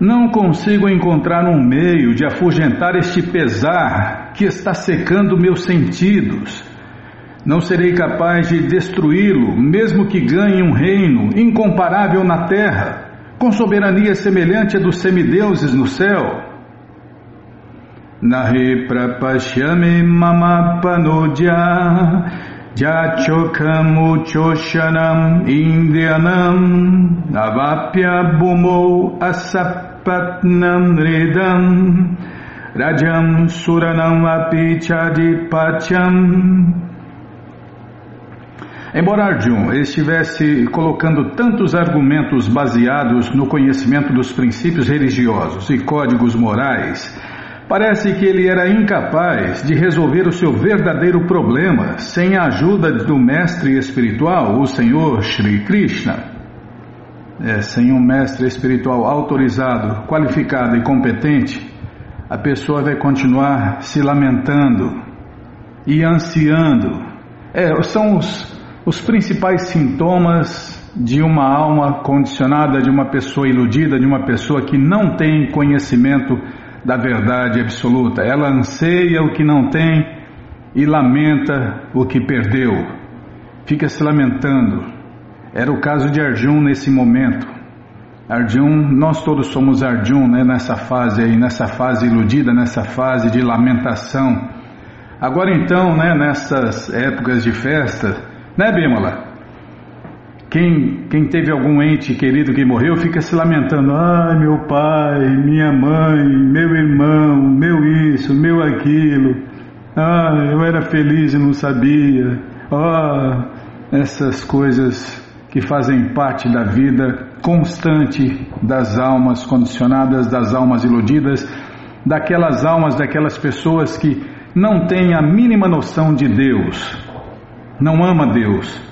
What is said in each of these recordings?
Não consigo encontrar um meio de afugentar este pesar que está secando meus sentidos. Não serei capaz de destruí-lo, mesmo que ganhe um reino incomparável na terra, com soberania semelhante à dos semideuses no céu. Nahi prapashyami mama panodya Jachokam Indianam Avapya Bhumo Asapatnam Redam Rajam Suranam Apichadipacham Embora Arjun estivesse colocando tantos argumentos baseados no conhecimento dos princípios religiosos e códigos morais Parece que ele era incapaz de resolver o seu verdadeiro problema sem a ajuda do mestre espiritual, o Senhor Sri Krishna. É, sem um mestre espiritual autorizado, qualificado e competente, a pessoa vai continuar se lamentando e ansiando. É, são os, os principais sintomas de uma alma condicionada, de uma pessoa iludida, de uma pessoa que não tem conhecimento da verdade absoluta. Ela anseia o que não tem e lamenta o que perdeu. Fica se lamentando. Era o caso de Arjun nesse momento. Arjun, nós todos somos Arjun, né, nessa fase aí, nessa fase iludida, nessa fase de lamentação. Agora então, né, nessas épocas de festa, né, Bimala? Quem, quem teve algum ente querido que morreu fica se lamentando: ai, meu pai, minha mãe, meu irmão, meu isso, meu aquilo. Ah, eu era feliz e não sabia. Ah, essas coisas que fazem parte da vida constante das almas condicionadas, das almas iludidas, daquelas almas, daquelas pessoas que não têm a mínima noção de Deus, não ama Deus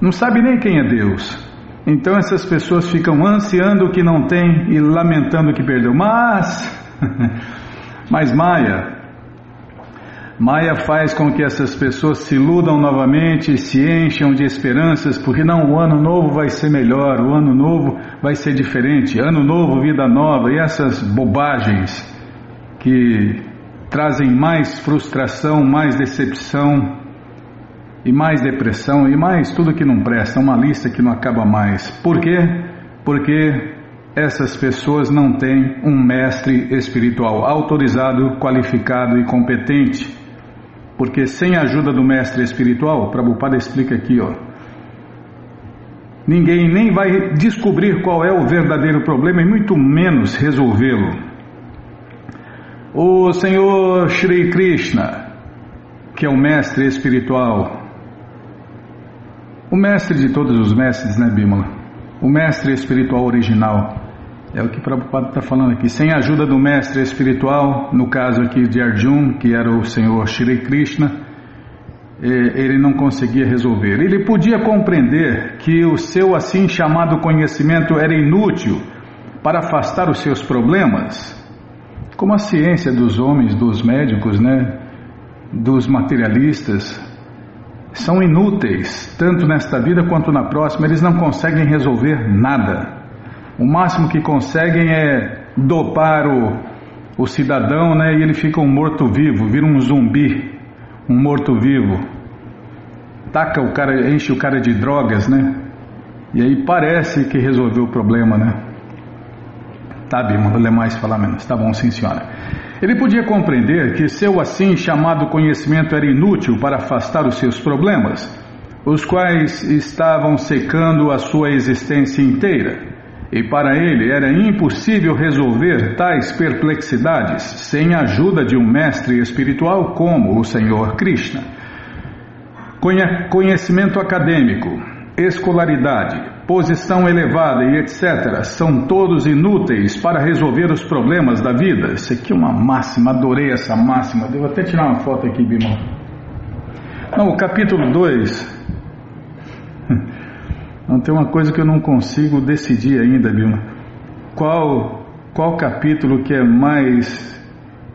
não sabe nem quem é Deus. Então essas pessoas ficam ansiando o que não tem e lamentando o que perdeu. Mas, mas Maia, Maia faz com que essas pessoas se iludam novamente, se encham de esperanças, porque não, o ano novo vai ser melhor, o ano novo vai ser diferente, ano novo, vida nova, e essas bobagens que trazem mais frustração, mais decepção, e mais depressão e mais tudo que não presta, uma lista que não acaba mais. Por quê? Porque essas pessoas não têm um mestre espiritual autorizado, qualificado e competente. Porque sem a ajuda do mestre espiritual, Prabhupada explica aqui, ó, ninguém nem vai descobrir qual é o verdadeiro problema e muito menos resolvê-lo. O Senhor Shri Krishna, que é o mestre espiritual, o mestre de todos os mestres, né, Bímola? O mestre espiritual original. É o que Prabhupada está falando aqui. Sem a ajuda do mestre espiritual, no caso aqui de Arjun, que era o senhor Shri Krishna, ele não conseguia resolver. Ele podia compreender que o seu assim chamado conhecimento era inútil para afastar os seus problemas, como a ciência dos homens, dos médicos, né, dos materialistas, são inúteis, tanto nesta vida quanto na próxima, eles não conseguem resolver nada. O máximo que conseguem é dopar o, o cidadão né, e ele fica um morto-vivo, vira um zumbi, um morto-vivo. Taca o cara, enche o cara de drogas, né? E aí parece que resolveu o problema, né? Tá, Bima, ler mais falar menos. Tá bom, sim, senhora. Ele podia compreender que seu assim chamado conhecimento era inútil para afastar os seus problemas, os quais estavam secando a sua existência inteira. E para ele era impossível resolver tais perplexidades sem a ajuda de um mestre espiritual como o Senhor Krishna. Conhecimento acadêmico, escolaridade, posição elevada e etc., são todos inúteis para resolver os problemas da vida. Isso aqui é uma máxima, adorei essa máxima. Devo até tirar uma foto aqui, Bimão. Não, o capítulo 2. Não tem uma coisa que eu não consigo decidir ainda, Bima. Qual, qual capítulo que é mais.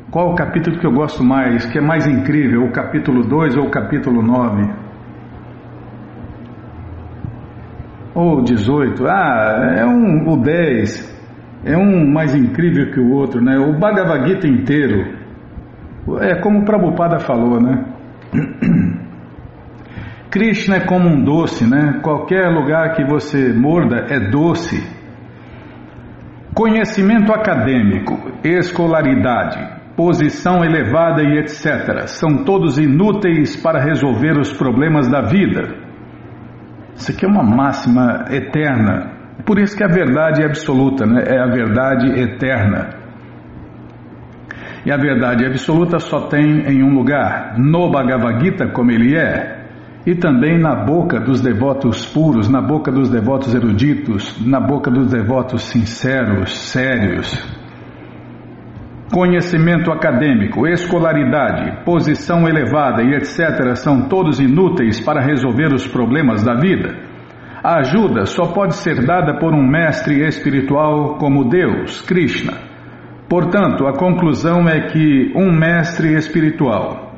Qual capítulo que eu gosto mais, que é mais incrível, o capítulo 2 ou o capítulo 9? Ou 18, ah, é um, o 10. é um mais incrível que o outro, né? O Bhagavad Gita inteiro é como o Prabhupada falou, né? Krishna é como um doce, né? Qualquer lugar que você morda é doce. Conhecimento acadêmico, escolaridade, posição elevada e etc. são todos inúteis para resolver os problemas da vida. Isso aqui é uma máxima eterna. Por isso que a verdade é absoluta, né? é a verdade eterna. E a verdade absoluta só tem em um lugar, no Bhagavad Gita, como ele é, e também na boca dos devotos puros, na boca dos devotos eruditos, na boca dos devotos sinceros, sérios. Conhecimento acadêmico, escolaridade, posição elevada e etc. são todos inúteis para resolver os problemas da vida. A ajuda só pode ser dada por um mestre espiritual como Deus, Krishna. Portanto, a conclusão é que um mestre espiritual,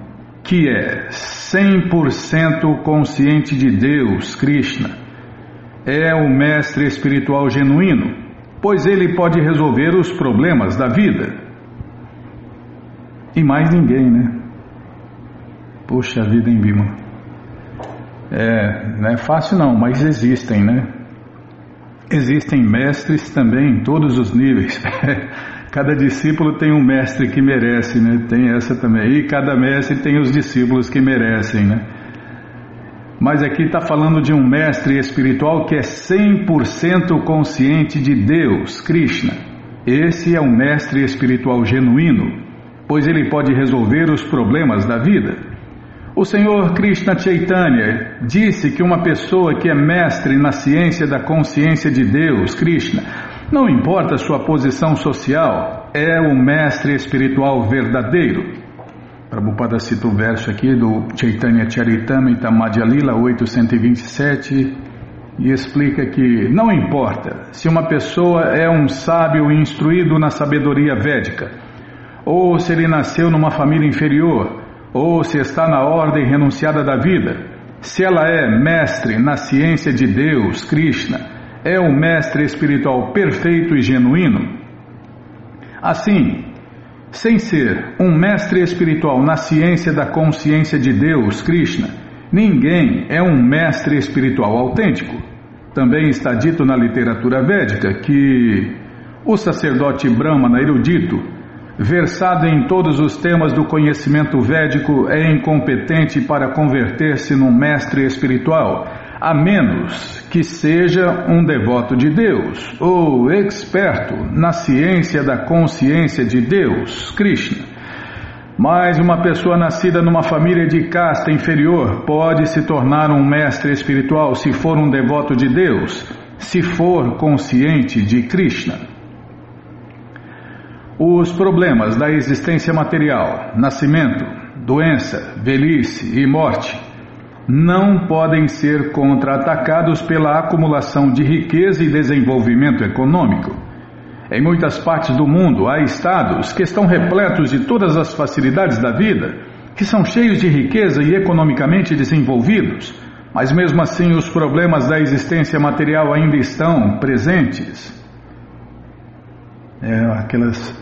que é 100% consciente de Deus, Krishna, é o mestre espiritual genuíno, pois ele pode resolver os problemas da vida. E mais ninguém, né? Puxa vida, hein, Bima? É, não é fácil não, mas existem, né? Existem mestres também em todos os níveis. Cada discípulo tem um mestre que merece, né? Tem essa também. E cada mestre tem os discípulos que merecem, né? Mas aqui está falando de um mestre espiritual que é 100% consciente de Deus, Krishna. Esse é um mestre espiritual genuíno, pois ele pode resolver os problemas da vida. O Senhor Krishna Chaitanya disse que uma pessoa que é mestre na ciência da consciência de Deus, Krishna, não importa sua posição social, é o mestre espiritual verdadeiro. Prabhupada cita o verso aqui do Chaitanya Charitamrita Madhya Lila 827 e explica que não importa se uma pessoa é um sábio instruído na sabedoria védica, ou se ele nasceu numa família inferior, ou se está na ordem renunciada da vida, se ela é mestre na ciência de Deus, Krishna, é o mestre espiritual perfeito e genuíno? Assim, sem ser um mestre espiritual na ciência da consciência de Deus, Krishna, ninguém é um mestre espiritual autêntico. Também está dito na literatura védica que o sacerdote Brahmana erudito, versado em todos os temas do conhecimento védico, é incompetente para converter-se num mestre espiritual a menos que seja um devoto de Deus ou experto na ciência da consciência de Deus, Krishna. Mas uma pessoa nascida numa família de casta inferior pode se tornar um mestre espiritual se for um devoto de Deus, se for consciente de Krishna. Os problemas da existência material, nascimento, doença, velhice e morte não podem ser contra-atacados pela acumulação de riqueza e desenvolvimento econômico. Em muitas partes do mundo há estados que estão repletos de todas as facilidades da vida, que são cheios de riqueza e economicamente desenvolvidos, mas mesmo assim os problemas da existência material ainda estão presentes. É, aquelas,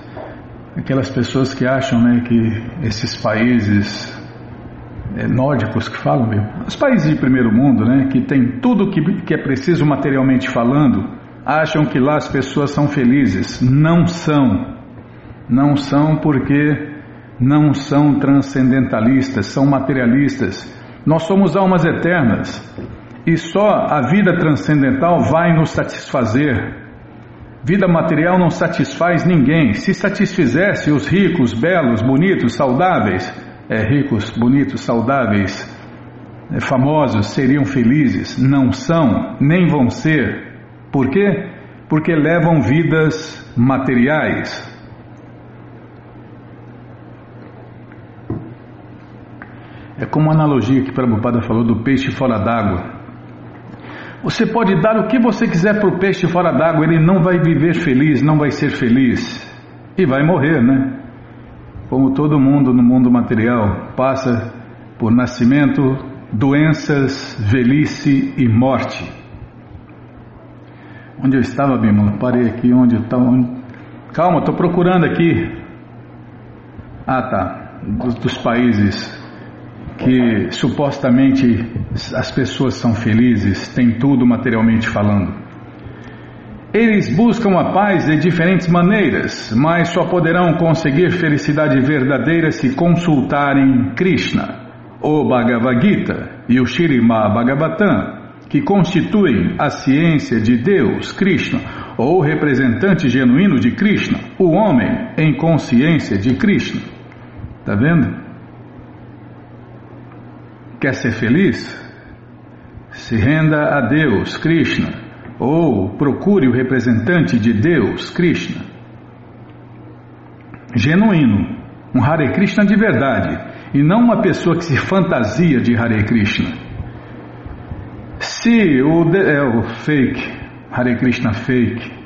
aquelas pessoas que acham né, que esses países é, nórdicos que falam, meu, os países de primeiro mundo, né, que tem tudo que, que é preciso materialmente falando, acham que lá as pessoas são felizes. Não são. Não são porque não são transcendentalistas, são materialistas. Nós somos almas eternas e só a vida transcendental vai nos satisfazer. Vida material não satisfaz ninguém. Se satisfizesse os ricos, belos, bonitos, saudáveis, é, ricos, bonitos, saudáveis, é, famosos seriam felizes, não são, nem vão ser. Por quê? Porque levam vidas materiais. É como a analogia que Prabhupada falou do peixe fora d'água. Você pode dar o que você quiser para o peixe fora d'água, ele não vai viver feliz, não vai ser feliz e vai morrer, né? como todo mundo no mundo material passa por nascimento, doenças, velhice e morte. Onde eu estava, Bimala? Parei aqui, onde eu estava. Onde... Calma, estou procurando aqui. Ah, tá. Dos países que supostamente as pessoas são felizes, têm tudo materialmente falando. Eles buscam a paz de diferentes maneiras, mas só poderão conseguir felicidade verdadeira se consultarem Krishna, o Bhagavad Gita e o Srimad Bhagavatam, que constituem a ciência de Deus, Krishna, ou representante genuíno de Krishna, o homem em consciência de Krishna. Está vendo? Quer ser feliz? Se renda a Deus, Krishna, ou procure o representante de Deus, Krishna. Genuíno, um Hare Krishna de verdade, e não uma pessoa que se fantasia de Hare Krishna. Se o, de, é o fake, Hare Krishna fake,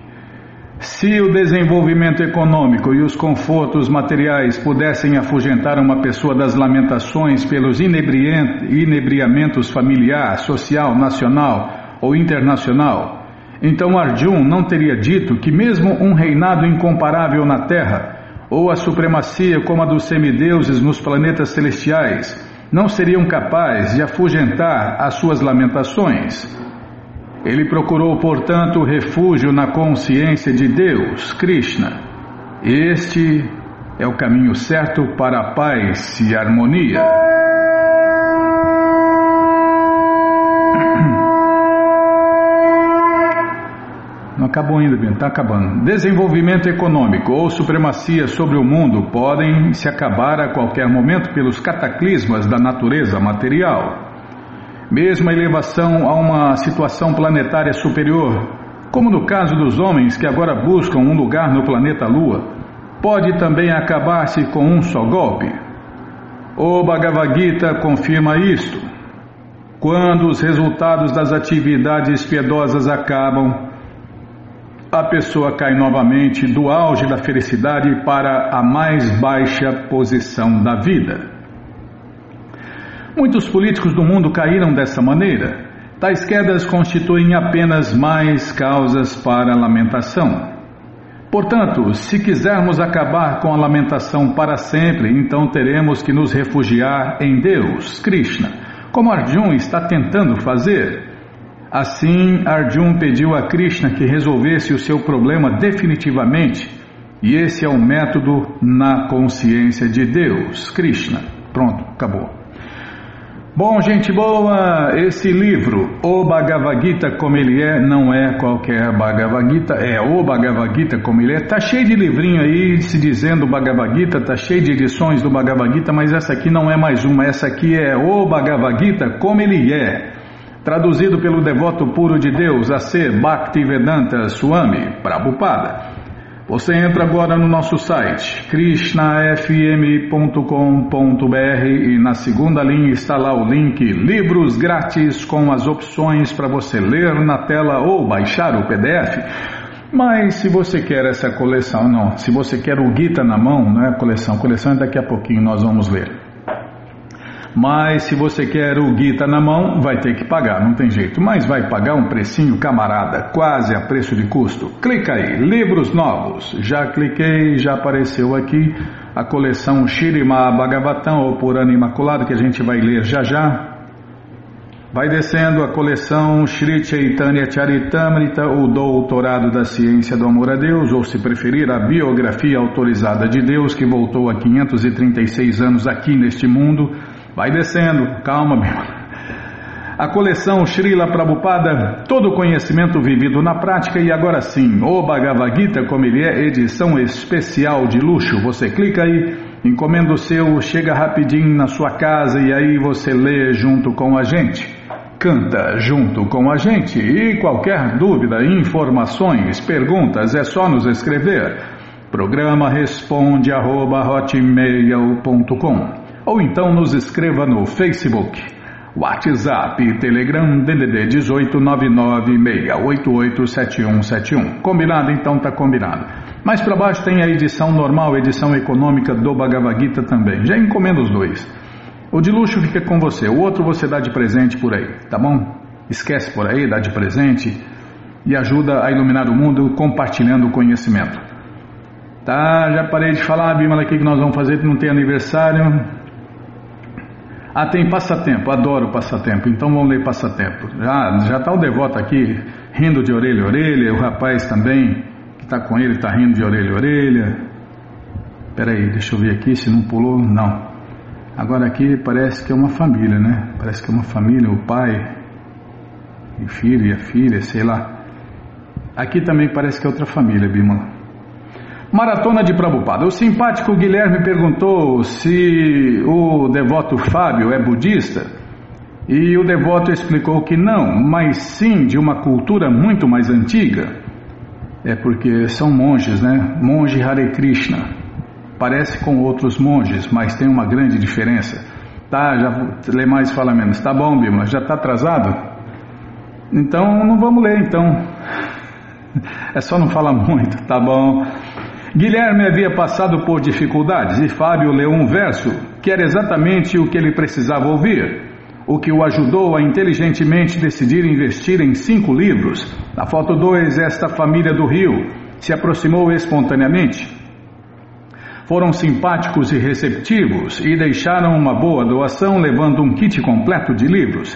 se o desenvolvimento econômico e os confortos materiais pudessem afugentar uma pessoa das lamentações pelos inebriamentos familiar, social, nacional ou internacional, então Arjun não teria dito que mesmo um reinado incomparável na Terra, ou a supremacia como a dos semideuses nos planetas celestiais, não seriam capazes de afugentar as suas lamentações. Ele procurou, portanto, refúgio na consciência de Deus, Krishna. Este é o caminho certo para a paz e harmonia. Não acabou ainda, bem, está acabando. Desenvolvimento econômico ou supremacia sobre o mundo podem se acabar a qualquer momento pelos cataclismas da natureza material mesmo a elevação a uma situação planetária superior, como no caso dos homens que agora buscam um lugar no planeta Lua, pode também acabar-se com um só golpe. O Bhagavad Gita confirma isto. Quando os resultados das atividades piedosas acabam, a pessoa cai novamente do auge da felicidade para a mais baixa posição da vida. Muitos políticos do mundo caíram dessa maneira. Tais quedas constituem apenas mais causas para lamentação. Portanto, se quisermos acabar com a lamentação para sempre, então teremos que nos refugiar em Deus, Krishna, como Arjun está tentando fazer. Assim, Arjun pediu a Krishna que resolvesse o seu problema definitivamente, e esse é o método na consciência de Deus, Krishna. Pronto, acabou. Bom, gente boa, esse livro, O Bhagavad Gita como ele é, não é qualquer Bhagavad Gita, é o Bhagavad Gita como ele é. Tá cheio de livrinho aí se dizendo Bhagavad Gita, tá cheio de edições do Bhagavad Gita, mas essa aqui não é mais uma, essa aqui é o Bhagavad Gita como ele é. Traduzido pelo devoto puro de Deus, a ser Bhaktivedanta Swami Prabhupada. Você entra agora no nosso site krishnafm.com.br e na segunda linha está lá o link Livros Grátis com as opções para você ler na tela ou baixar o PDF. Mas se você quer essa coleção, não, se você quer o Gita na mão, não é coleção, coleção daqui a pouquinho nós vamos ler. Mas se você quer o Gita na mão, vai ter que pagar, não tem jeito. Mas vai pagar um precinho, camarada, quase a preço de custo. Clica aí, livros novos. Já cliquei, já apareceu aqui a coleção Shirima Bhagavatam ou Purana Imaculado que a gente vai ler já já. Vai descendo a coleção Sri Chaitanya Charitamrita, o Doutorado da Ciência do Amor a Deus, ou se preferir, a biografia autorizada de Deus, que voltou há 536 anos aqui neste mundo Vai descendo, calma, meu. A coleção Srila Prabhupada, todo o conhecimento vivido na prática e agora sim, o Bhagavad Gita, como ele é, edição especial de luxo. Você clica aí, encomenda o seu, chega rapidinho na sua casa e aí você lê junto com a gente. Canta junto com a gente e qualquer dúvida, informações, perguntas, é só nos escrever. Programa responde arroba hotmail.com ou então nos escreva no Facebook, WhatsApp, Telegram, DDD 18996887171. Combinado? Então tá combinado. Mais para baixo tem a edição normal, edição econômica do Bhagavad Gita também. Já encomenda os dois. O de luxo fica com você, o outro você dá de presente por aí, tá bom? Esquece por aí, dá de presente. e ajuda a iluminar o mundo compartilhando o conhecimento. Tá, já parei de falar, Bimala, aqui que nós vamos fazer, não tem aniversário. Ah, tem passatempo, adoro passatempo, então vamos ler passatempo. Já já está o devoto aqui rindo de orelha a orelha, o rapaz também que está com ele está rindo de orelha a orelha. Peraí, deixa eu ver aqui se não pulou. Não. Agora aqui parece que é uma família, né? Parece que é uma família, o pai e filho e a filha, sei lá. Aqui também parece que é outra família, Bimala. Maratona de Prabhupada. O simpático Guilherme perguntou se o devoto Fábio é budista. E o devoto explicou que não, mas sim de uma cultura muito mais antiga. É porque são monges, né? Monge Hare Krishna. Parece com outros monges, mas tem uma grande diferença. Tá, já lê mais fala menos. Tá bom, Bima, já está atrasado? Então não vamos ler então. É só não falar muito, tá bom? Guilherme havia passado por dificuldades e Fábio leu um verso que era exatamente o que ele precisava ouvir, o que o ajudou a inteligentemente decidir investir em cinco livros. Na foto 2, esta família do Rio se aproximou espontaneamente. Foram simpáticos e receptivos e deixaram uma boa doação levando um kit completo de livros.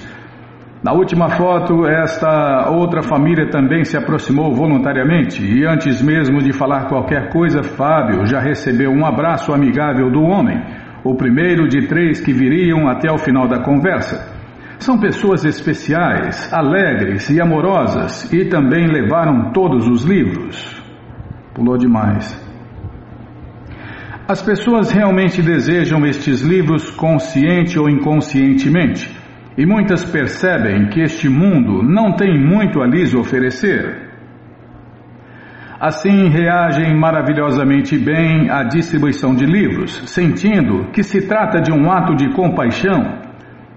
Na última foto, esta outra família também se aproximou voluntariamente e antes mesmo de falar qualquer coisa, Fábio já recebeu um abraço amigável do homem, o primeiro de três que viriam até o final da conversa. São pessoas especiais, alegres e amorosas e também levaram todos os livros. Pulou demais. As pessoas realmente desejam estes livros consciente ou inconscientemente. E muitas percebem que este mundo não tem muito a lhes oferecer. Assim reagem maravilhosamente bem à distribuição de livros, sentindo que se trata de um ato de compaixão.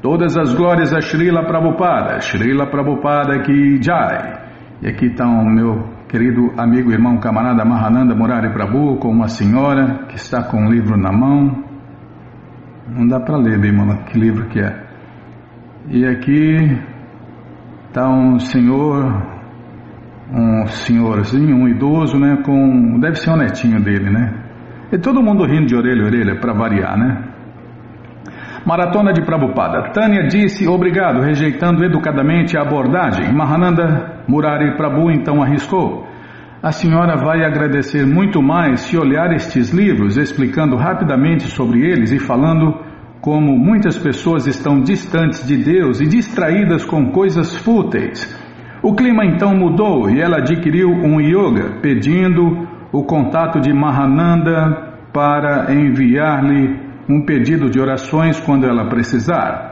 Todas as glórias a Srila Prabhupada, Srila Prabhupada Ki Jai. E aqui está o meu querido amigo irmão camarada Mahananda Murari Prabhu com uma senhora que está com um livro na mão. Não dá para ler, Bimala, que livro que é. E aqui está um senhor, um senhorzinho, um idoso, né? Com. Deve ser um netinho dele, né? E todo mundo rindo de orelha a orelha, para variar, né? Maratona de Prabhupada. Tânia disse obrigado, rejeitando educadamente a abordagem. Mahananda Murari Prabhu então arriscou. A senhora vai agradecer muito mais se olhar estes livros, explicando rapidamente sobre eles e falando como muitas pessoas estão distantes de Deus e distraídas com coisas fúteis. O clima então mudou e ela adquiriu um yoga, pedindo o contato de Mahananda para enviar-lhe um pedido de orações quando ela precisar.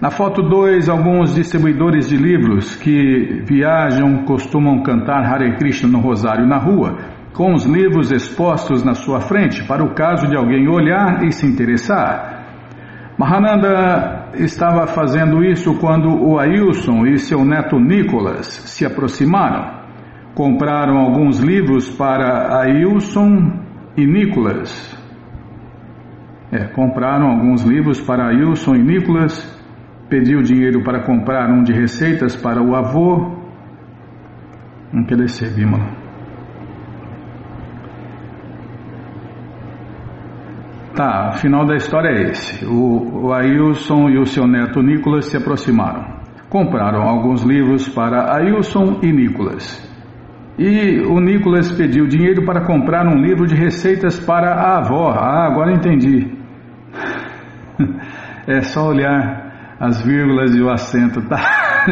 Na foto 2, alguns distribuidores de livros que viajam costumam cantar Hare Krishna no rosário na rua, com os livros expostos na sua frente, para o caso de alguém olhar e se interessar. Mahananda estava fazendo isso quando o Ailson e seu neto Nicholas se aproximaram. Compraram alguns livros para Ailson e Nicholas. É, compraram alguns livros para Ailson e Nicholas. Pediu dinheiro para comprar um de receitas para o avô. Não quer Bímola. Tá, o final da história é esse. O, o Ailson e o seu neto Nicolas se aproximaram. Compraram alguns livros para Ailson e Nicolas. E o Nicolas pediu dinheiro para comprar um livro de receitas para a avó. Ah, agora entendi. É só olhar as vírgulas e o acento. Tá,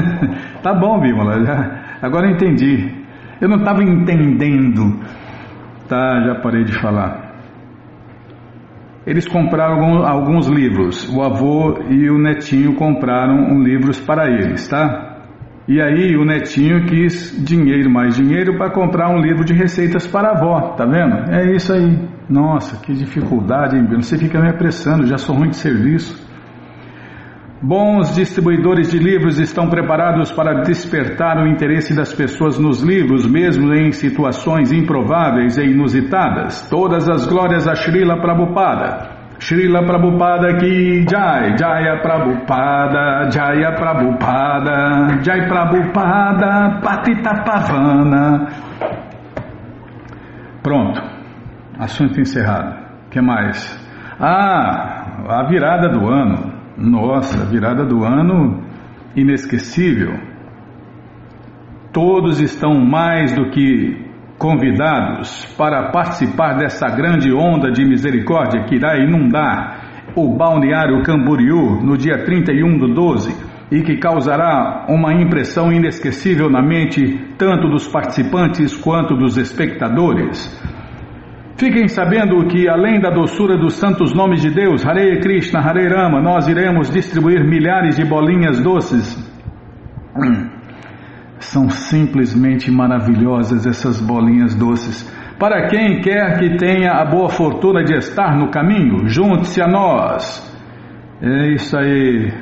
tá bom, Bímola. Agora entendi. Eu não estava entendendo. Tá, já parei de falar. Eles compraram alguns livros. O avô e o netinho compraram um livros para eles, tá? E aí o netinho quis dinheiro, mais dinheiro para comprar um livro de receitas para a avó, tá vendo? É isso aí. Nossa, que dificuldade, hein, Você fica me apressando, já sou ruim de serviço. Bons distribuidores de livros estão preparados para despertar o interesse das pessoas nos livros, mesmo em situações improváveis e inusitadas. Todas as glórias a Srila Prabhupada. Srila Prabhupada ki Jai, Jaya Prabhupada, Jaya Prabhupada, Jai Prabhupada, Patita Pavana. Pronto, assunto encerrado. que mais? Ah, a virada do ano. Nossa, virada do ano inesquecível. Todos estão mais do que convidados para participar dessa grande onda de misericórdia que irá inundar o balneário Camboriú no dia 31 do 12 e que causará uma impressão inesquecível na mente tanto dos participantes quanto dos espectadores. Fiquem sabendo que, além da doçura dos santos nomes de Deus, Hare Krishna, Hare Rama, nós iremos distribuir milhares de bolinhas doces. São simplesmente maravilhosas essas bolinhas doces. Para quem quer que tenha a boa fortuna de estar no caminho, junte-se a nós. É isso aí.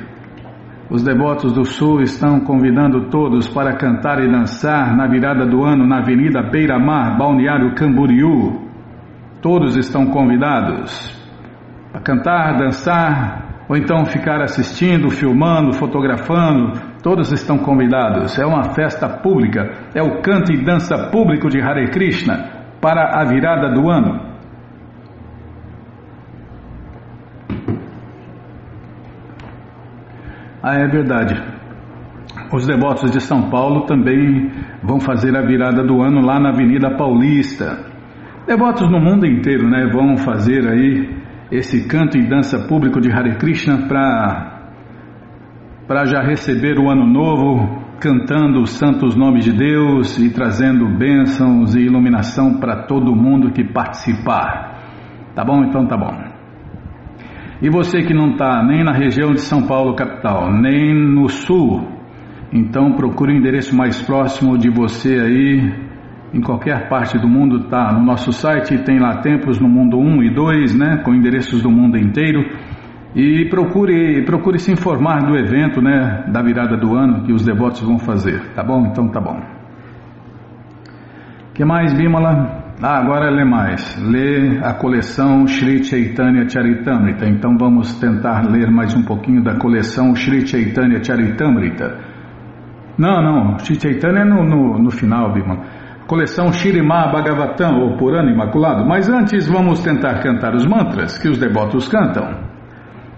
Os devotos do Sul estão convidando todos para cantar e dançar na virada do ano na Avenida Beira Mar, Balneário Camboriú. Todos estão convidados a cantar, dançar, ou então ficar assistindo, filmando, fotografando. Todos estão convidados. É uma festa pública, é o canto e dança público de Hare Krishna para a virada do ano. Ah, é verdade. Os devotos de São Paulo também vão fazer a virada do ano lá na Avenida Paulista. Devotos no mundo inteiro né, vão fazer aí esse canto e dança público de Hare Krishna para já receber o ano novo, cantando os santos nomes de Deus e trazendo bênçãos e iluminação para todo mundo que participar. Tá bom? Então tá bom. E você que não está nem na região de São Paulo, capital, nem no sul, então procure o endereço mais próximo de você aí em qualquer parte do mundo, está no nosso site, tem lá templos no mundo 1 e 2, né, com endereços do mundo inteiro. E procure, procure se informar do evento, né, da virada do ano que os devotos vão fazer, tá bom? Então tá bom. que mais, Bimala? Ah, agora lê mais. Lê a coleção Sri Chaitanya Charitamrita. Então vamos tentar ler mais um pouquinho da coleção Sri Chaitanya Charitamrita. Não, não, Sri Chaitanya é no, no, no final, Bimala coleção Shirimá Bhagavatam, ou Purana Imaculado. Mas antes vamos tentar cantar os mantras que os devotos cantam.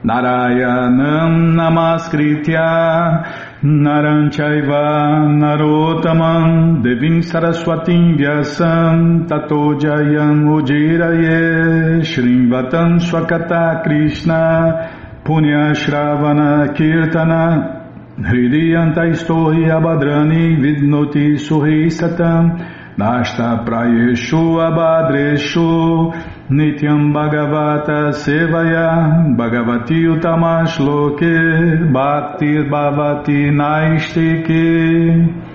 Narayanam Namaskritya Naranchaiva Narotamam Devim Saraswatim Vyasam Tato Jayam Ujiraye Shrimvatam Swakata Krishna Punya Shravana Kirtana Hridiyanta Istohi Abadrani Vidnoti Suhi Satam Prayeshu Abhadreshu Nityam Bhagavata Sevaya Bhagavati Utamash Loke Bhakti Bhavati Naistike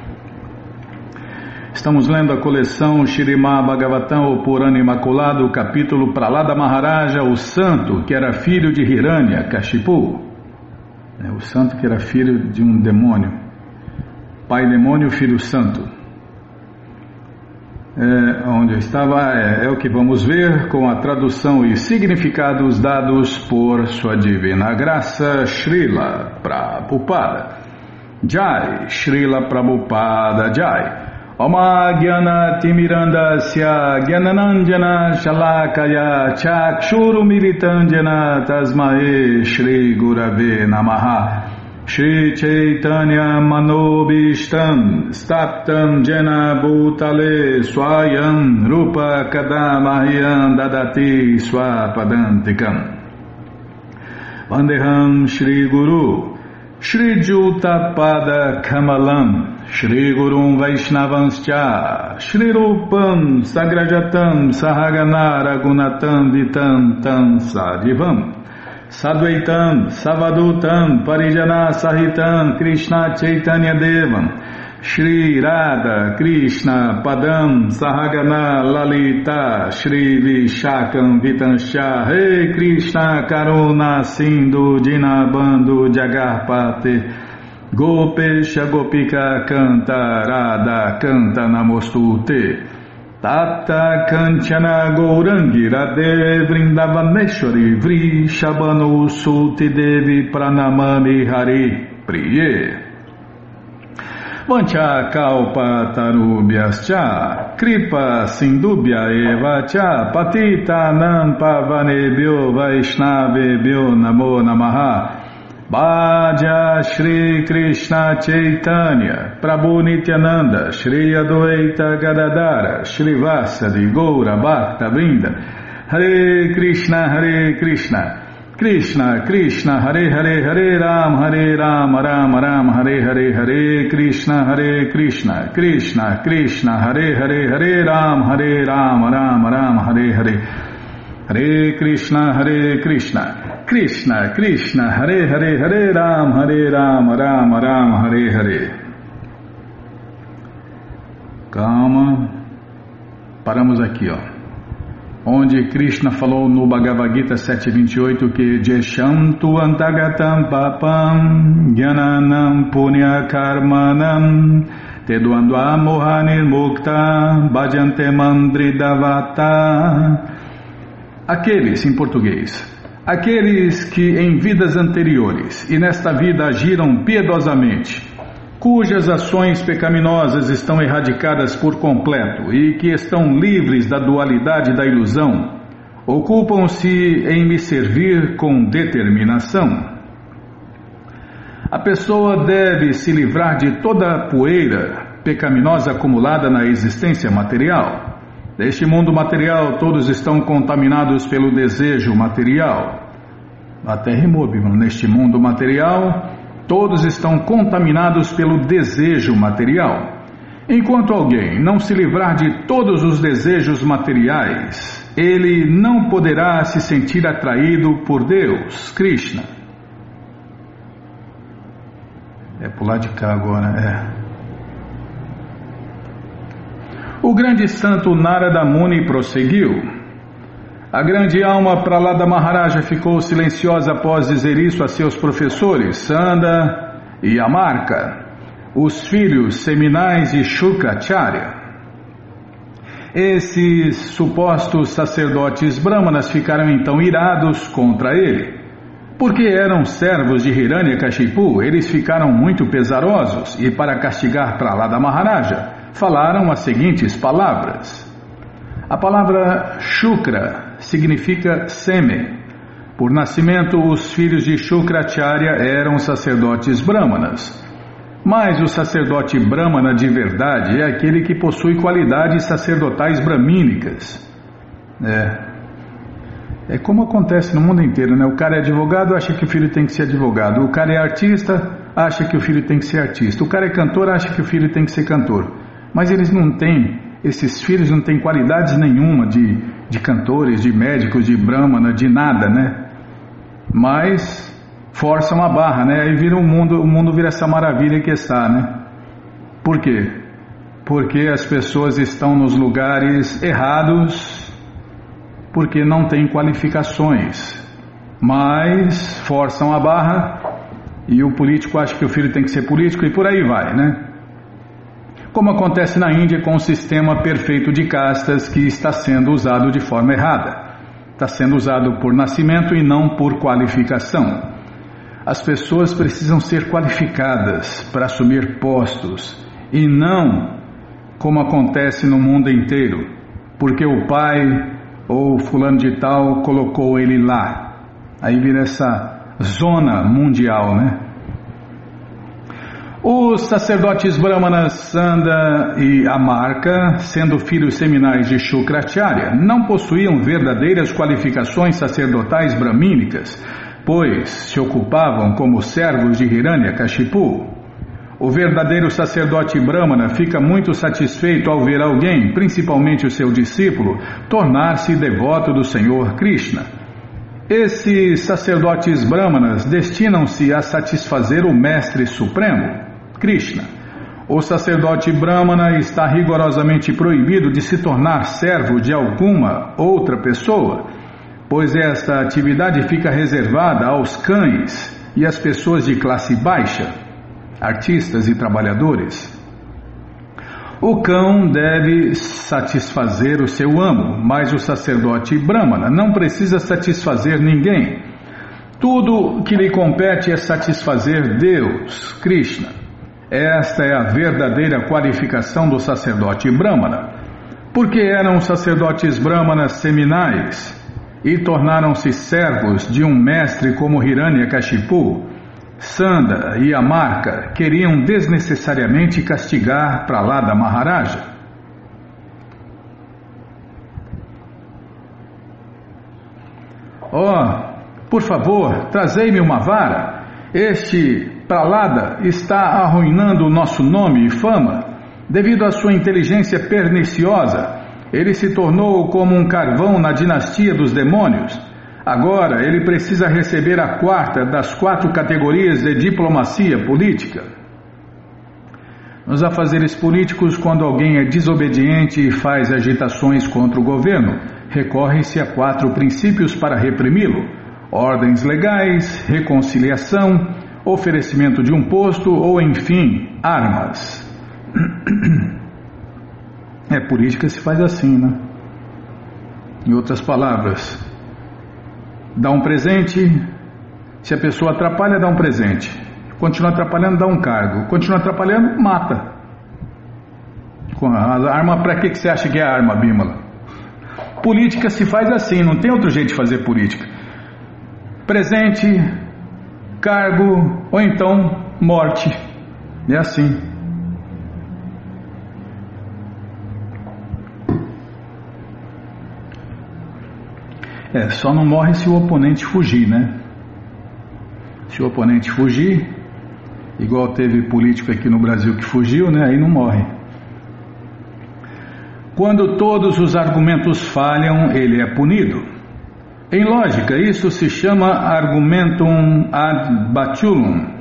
Estamos lendo a coleção Shirimá Bhagavatam, o Purana Imaculado, capítulo Pralada Maharaja, o santo que era filho de Hiranya, Kashipu. É, o santo que era filho de um demônio. Pai demônio, filho santo é, onde estava, é, é, o que vamos ver com a tradução e significados dados por Sua Divina Graça, Srila Prabhupada. Jai, Srila Prabhupada Jai. Oma Gyana Timirandasya Gyananandjana Shalakaya Chakshuru Militandjana Tasmae Shri Chaitanya Manobishtam Staptam Jena Bhutale Swayam Rupa Kadamahyam Dadati Swapadantikam Vandeham Shri Guru Shri Jutapada Kamalam Shri Gurum Vaishnavanscha Shri Rupam Sagrajatam Sahaganara Gunatam Vitam Tam Sadivam Sadvaitam, Savadutam, Parijana Sahitam, Krishna Chaitanya Devam, Shri Radha, Krishna, Padam, Sahagana, Lalita, Shri Vishakam, Vitansha, Rei Krishna, Karuna, Sindhu, Dinabando, Jagarpate, Gopesha, Gopika, Canta, Radha, Canta, Namostute. Tata Kanchana Gourangi Radhe Vrindavaneshwari Vri Shabanu Suti Devi Pranamani Hari Priye. Vancha Kalpa Tarubhyascha Kripa Sindubhya Eva Cha Patita Nam Pavanebhyo Vaishnavebhyo Namo Namaha Bhaja Shri Krishna Chaitanya Prabhu Nityananda Shri Adwaita Gadadara Shri Vasadi Goura Bhakta Vrinda. Hare Krishna Hare Krishna. Krishna Krishna Hare Hare Hare Ram Hare Ram Ram Ram Hare Hare Hare Krishna Hare Krishna. Krishna Krishna Hare Hare Hare Ram Hare Ram Ram Ram Hare Hare Hare Krishna Hare Krishna Krishna, Krishna, Hare Hare, Hare Ram, Hare Ram, Ram Ram, Hare Hare. Calma. Paramos aqui, ó. Onde Krishna falou no Bhagavad Gita 7.28 que Jeshantu Antagatam Papam Gyananam Punya Karmanam Teduandva Mukta Bhajante Mandridavata Aqueles, em português, Aqueles que em vidas anteriores e nesta vida agiram piedosamente, cujas ações pecaminosas estão erradicadas por completo e que estão livres da dualidade da ilusão, ocupam-se em me servir com determinação. A pessoa deve se livrar de toda a poeira pecaminosa acumulada na existência material Neste mundo material, todos estão contaminados pelo desejo material. Até rimou, neste mundo material, todos estão contaminados pelo desejo material. Enquanto alguém não se livrar de todos os desejos materiais, ele não poderá se sentir atraído por Deus, Krishna. É pular de cá agora, é. O grande santo Narada Muni prosseguiu. A grande alma Pralada Maharaja ficou silenciosa após dizer isso a seus professores, Sanda e Amarka, os filhos seminais de Shukracharya. Esses supostos sacerdotes brahmanas ficaram então irados contra ele. Porque eram servos de Hiranyakashipu, eles ficaram muito pesarosos e para castigar Pralada Maharaja, falaram as seguintes palavras. A palavra Shukra significa sêmen. Por nascimento, os filhos de Shukracharya eram sacerdotes brahmanas. Mas o sacerdote brahmana de verdade é aquele que possui qualidades sacerdotais brahmínicas. É. É como acontece no mundo inteiro, né? O cara é advogado, acha que o filho tem que ser advogado. O cara é artista, acha que o filho tem que ser artista. O cara é cantor, acha que o filho tem que ser cantor mas eles não têm, esses filhos não têm qualidades nenhuma de, de cantores, de médicos, de brahmana, de nada, né? Mas forçam a barra, né? Aí vira o um mundo, o mundo vira essa maravilha que está, né? Por quê? Porque as pessoas estão nos lugares errados, porque não têm qualificações, mas forçam a barra e o político acha que o filho tem que ser político e por aí vai, né? Como acontece na Índia com o sistema perfeito de castas que está sendo usado de forma errada. Está sendo usado por nascimento e não por qualificação. As pessoas precisam ser qualificadas para assumir postos e não como acontece no mundo inteiro, porque o pai ou fulano de tal colocou ele lá. Aí vira essa zona mundial, né? Os sacerdotes brahmanas Sanda e Amarka, sendo filhos seminais de Shukracharya, não possuíam verdadeiras qualificações sacerdotais brahmínicas, pois se ocupavam como servos de Hiranyakashipu. O verdadeiro sacerdote brahmana fica muito satisfeito ao ver alguém, principalmente o seu discípulo, tornar-se devoto do Senhor Krishna. Esses sacerdotes brahmanas destinam-se a satisfazer o Mestre Supremo. Krishna. O sacerdote Brahmana está rigorosamente proibido de se tornar servo de alguma outra pessoa, pois esta atividade fica reservada aos cães e às pessoas de classe baixa, artistas e trabalhadores. o cão deve satisfazer o seu amo, mas o sacerdote Brahmana não precisa satisfazer ninguém. Tudo que lhe compete é satisfazer Deus, Krishna. Esta é a verdadeira qualificação do sacerdote Brahmana. Porque eram sacerdotes Brahmanas seminais e tornaram-se servos de um mestre como Hiranyakashipu, Sanda e Amarka queriam desnecessariamente castigar Pralada Maharaja. Oh, por favor, trazei-me uma vara. Este Pralada está arruinando o nosso nome e fama devido à sua inteligência perniciosa. Ele se tornou como um carvão na dinastia dos demônios. Agora ele precisa receber a quarta das quatro categorias de diplomacia política. Nos afazeres políticos, quando alguém é desobediente e faz agitações contra o governo, recorre-se a quatro princípios para reprimi-lo: ordens legais, reconciliação, oferecimento de um posto ou, enfim, armas. É, política se faz assim, né? Em outras palavras, dá um presente, se a pessoa atrapalha, dá um presente. Continua atrapalhando, dá um cargo. Continua atrapalhando, mata. A arma, para que, que você acha que é arma, Bímola? Política se faz assim, não tem outro jeito de fazer política. Presente, cargo ou então morte. É assim. É, só não morre se o oponente fugir, né? Se o oponente fugir, igual teve político aqui no Brasil que fugiu, né? Aí não morre. Quando todos os argumentos falham, ele é punido. Em lógica, isso se chama argumentum ad batulum,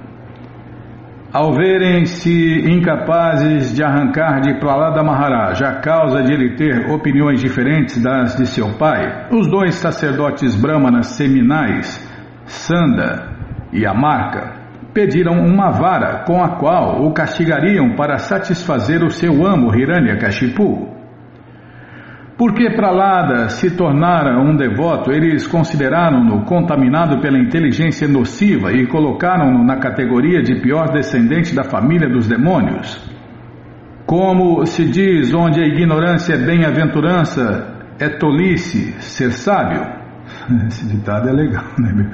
ao verem-se incapazes de arrancar de Pralada Maharaj a causa de ele ter opiniões diferentes das de seu pai, os dois sacerdotes brahmanas seminais, Sanda e Amarka, pediram uma vara com a qual o castigariam para satisfazer o seu amo Hiranyakashipu. Porque Pralada se tornara um devoto, eles consideraram-no contaminado pela inteligência nociva e colocaram-no na categoria de pior descendente da família dos demônios. Como se diz, onde a ignorância é bem-aventurança, é tolice ser sábio. Esse ditado é legal, né?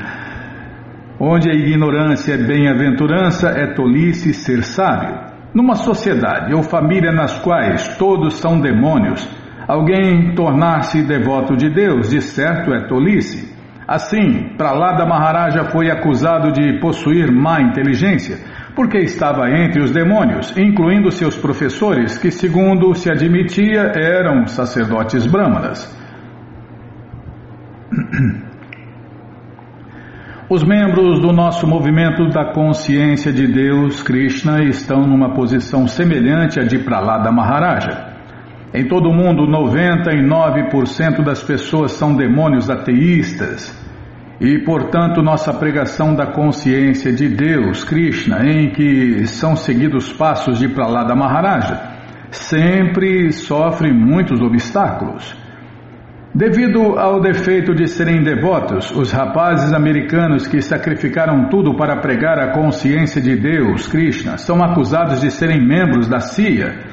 Onde a ignorância é bem-aventurança, é tolice ser sábio. Numa sociedade ou família nas quais todos são demônios, Alguém tornar-se devoto de Deus, de certo é tolice. Assim, Pralada Maharaja foi acusado de possuir má inteligência, porque estava entre os demônios, incluindo seus professores, que, segundo se admitia, eram sacerdotes brahmanas. Os membros do nosso movimento da consciência de Deus, Krishna, estão numa posição semelhante à de Pralada Maharaja. Em todo o mundo, 99% das pessoas são demônios ateístas. E, portanto, nossa pregação da consciência de Deus, Krishna, em que são seguidos passos de Pralada Maharaja, sempre sofre muitos obstáculos. Devido ao defeito de serem devotos, os rapazes americanos que sacrificaram tudo para pregar a consciência de Deus, Krishna, são acusados de serem membros da CIA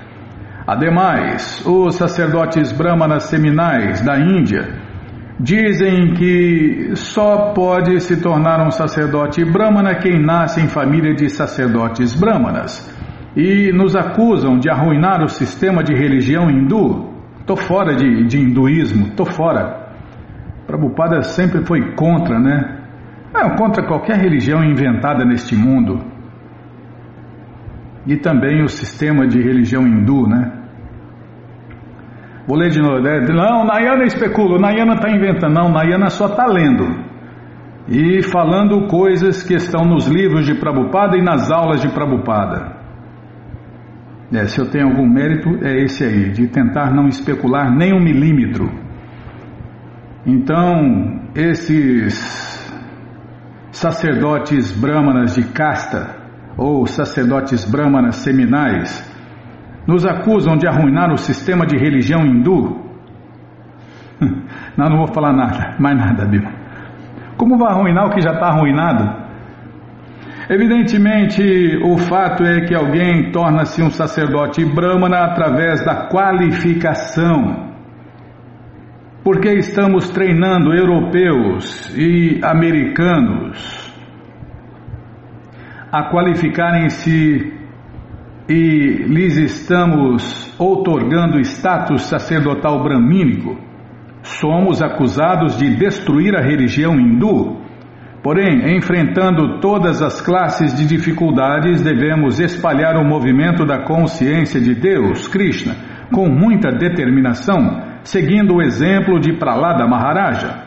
Ademais, os sacerdotes brahmanas seminais da Índia dizem que só pode se tornar um sacerdote brahmana quem nasce em família de sacerdotes brahmanas e nos acusam de arruinar o sistema de religião hindu. Tô fora de, de hinduísmo, tô fora. Prabhupada sempre foi contra, né? É, contra qualquer religião inventada neste mundo e também o sistema de religião hindu, né? Vou ler de novo. Né? Não, Nayana especula, Nayana está inventando. Não, Nayana só está lendo. E falando coisas que estão nos livros de Prabhupada e nas aulas de Prabhupada. É, se eu tenho algum mérito, é esse aí, de tentar não especular nem um milímetro. Então, esses sacerdotes brahmanas de casta, ou sacerdotes brahmanas seminais, nos acusam de arruinar o sistema de religião hindu. Não, não vou falar nada, mais nada, Bíblia. Como vai arruinar o que já está arruinado? Evidentemente, o fato é que alguém torna-se um sacerdote brahmana através da qualificação. Porque estamos treinando europeus e americanos a qualificarem-se e lhes estamos outorgando status sacerdotal bramínico. Somos acusados de destruir a religião hindu Porém, enfrentando todas as classes de dificuldades, devemos espalhar o movimento da consciência de Deus, Krishna, com muita determinação, seguindo o exemplo de Pralada Maharaja.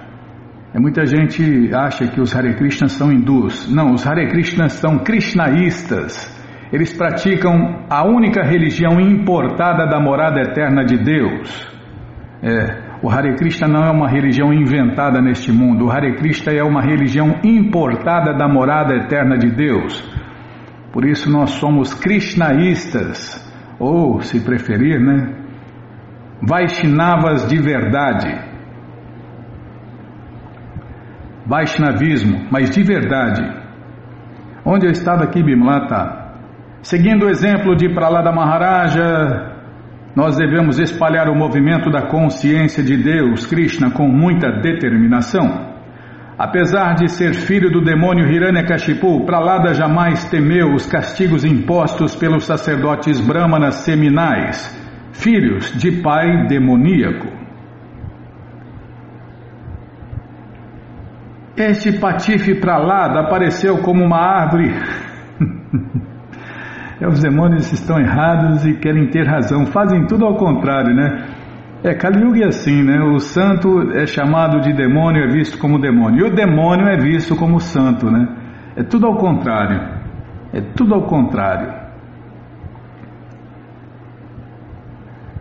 É, muita gente acha que os Hare Krishnas são hindus. Não, os Hare Krishnas são krishnaístas. Eles praticam a única religião importada da morada eterna de Deus. É, o Hare Krishna não é uma religião inventada neste mundo. O Hare Krishna é uma religião importada da morada eterna de Deus. Por isso nós somos krishnaístas, ou, se preferir, né, Vaishnavas de verdade. Vaishnavismo, mas de verdade. Onde eu estava aqui, Bimlata? Seguindo o exemplo de Pralada Maharaja, nós devemos espalhar o movimento da consciência de Deus, Krishna, com muita determinação. Apesar de ser filho do demônio Hiranyakashipu, Pralada jamais temeu os castigos impostos pelos sacerdotes brahmanas seminais, filhos de pai demoníaco. Este patife Pralada apareceu como uma árvore É, os demônios estão errados e querem ter razão, fazem tudo ao contrário, né? É, Kali Yuga é assim, né? O santo é chamado de demônio, é visto como demônio. E o demônio é visto como santo, né? É tudo ao contrário. É tudo ao contrário.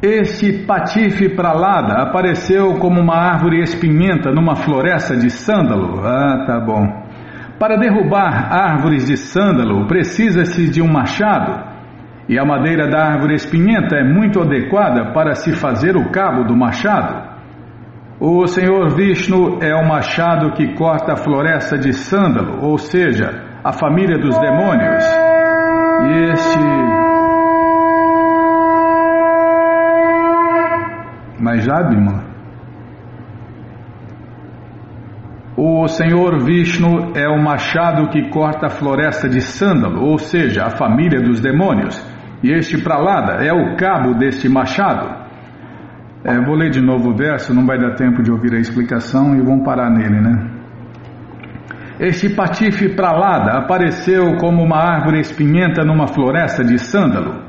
Este patife pralada apareceu como uma árvore espinhenta numa floresta de sândalo. Ah, tá bom. Para derrubar árvores de sândalo, precisa-se de um machado, e a madeira da árvore espinhenta é muito adequada para se fazer o cabo do machado. O Senhor Vishnu é o machado que corta a floresta de sândalo, ou seja, a família dos demônios. E este. Mas já, Bima? O Senhor Vishnu é o machado que corta a floresta de sândalo, ou seja, a família dos demônios. E este Pralada é o cabo deste machado. É, vou ler de novo o verso, não vai dar tempo de ouvir a explicação e vamos parar nele, né? Este patife Pralada apareceu como uma árvore espinhenta numa floresta de sândalo.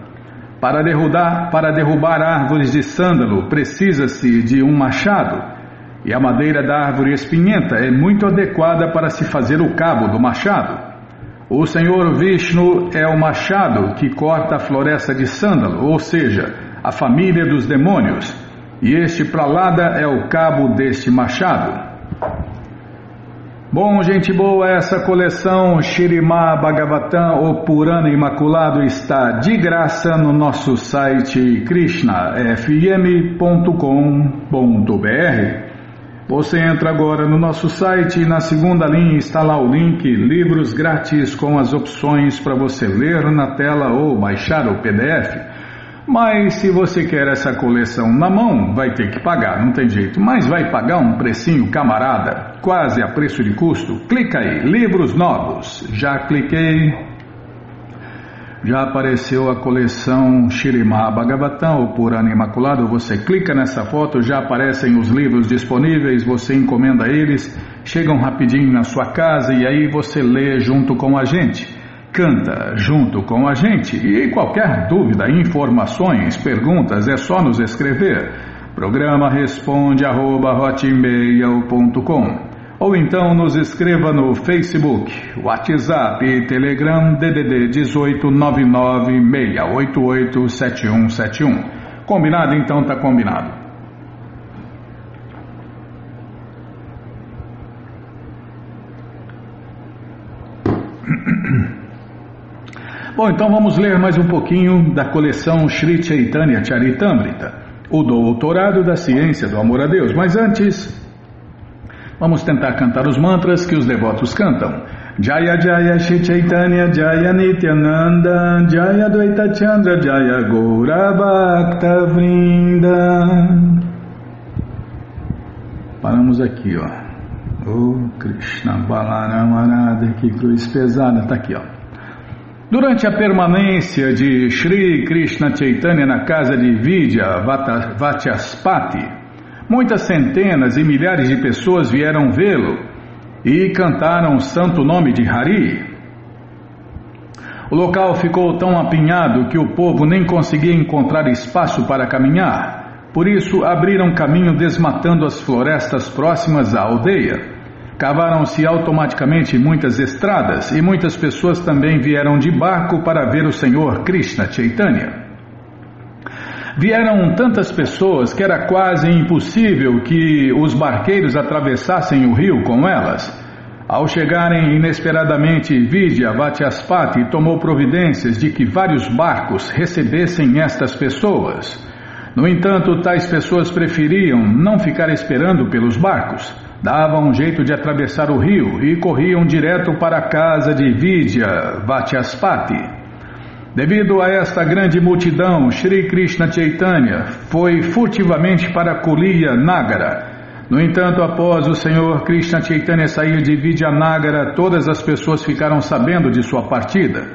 Para derrubar, para derrubar árvores de sândalo, precisa-se de um machado e a madeira da árvore espinhenta é muito adequada para se fazer o cabo do machado. O Senhor Vishnu é o machado que corta a floresta de sândalo, ou seja, a família dos demônios, e este Pralada é o cabo deste machado. Bom, gente boa, essa coleção Shirimá Bhagavatam, o Purana Imaculado, está de graça no nosso site krishnafm.com.br. Você entra agora no nosso site e na segunda linha está lá o link Livros Grátis com as opções para você ler na tela ou baixar o PDF. Mas se você quer essa coleção na mão, vai ter que pagar, não tem jeito. Mas vai pagar um precinho camarada, quase a preço de custo. Clica aí, livros novos. Já cliquei, já apareceu a coleção Shirimá Bhagavatam, o Purana Imaculado. Você clica nessa foto, já aparecem os livros disponíveis, você encomenda eles, chegam rapidinho na sua casa e aí você lê junto com a gente. Canta junto com a gente e qualquer dúvida, informações, perguntas é só nos escrever. Programa responde arroba, ou então nos escreva no Facebook, WhatsApp e Telegram DDD 18 7171. Combinado? Então tá combinado. Bom, então vamos ler mais um pouquinho da coleção Sri Chaitanya Charitamrita, o doutorado da ciência do amor a Deus. Mas antes, vamos tentar cantar os mantras que os devotos cantam. Jaya Jaya Shri Chaitanya Jaya Nityananda Jaya Dvaita Chandra Jaya Gaura Bhakta Vrinda Paramos aqui, ó. Oh Krishna Balarama que cruz pesada, tá aqui, ó. Durante a permanência de Sri Krishna Chaitanya na casa de Vidya Vatyaspati, muitas centenas e milhares de pessoas vieram vê-lo e cantaram o santo nome de Hari. O local ficou tão apinhado que o povo nem conseguia encontrar espaço para caminhar. Por isso, abriram caminho desmatando as florestas próximas à aldeia. Cavaram-se automaticamente muitas estradas e muitas pessoas também vieram de barco para ver o Senhor Krishna Chaitanya. Vieram tantas pessoas que era quase impossível que os barqueiros atravessassem o rio com elas. Ao chegarem inesperadamente, Vidya Vatyaspati tomou providências de que vários barcos recebessem estas pessoas. No entanto, tais pessoas preferiam não ficar esperando pelos barcos. Davam um jeito de atravessar o rio e corriam direto para a casa de Vidya Vatyaspati. Devido a esta grande multidão, Sri Krishna Chaitanya foi furtivamente para Kuliya Nagara. No entanto, após o Senhor Krishna Chaitanya sair de Vidyanagara, todas as pessoas ficaram sabendo de sua partida.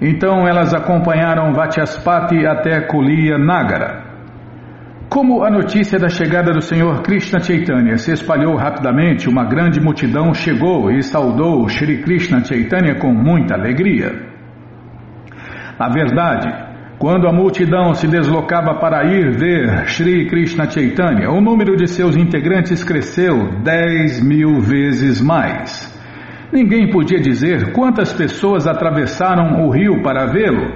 Então elas acompanharam Vatyaspati até Kuliya Nagara. Como a notícia da chegada do Senhor Krishna Chaitanya se espalhou rapidamente, uma grande multidão chegou e saudou Sri Krishna Chaitanya com muita alegria. Na verdade, quando a multidão se deslocava para ir ver Sri Krishna Chaitanya, o número de seus integrantes cresceu dez mil vezes mais. Ninguém podia dizer quantas pessoas atravessaram o rio para vê-lo,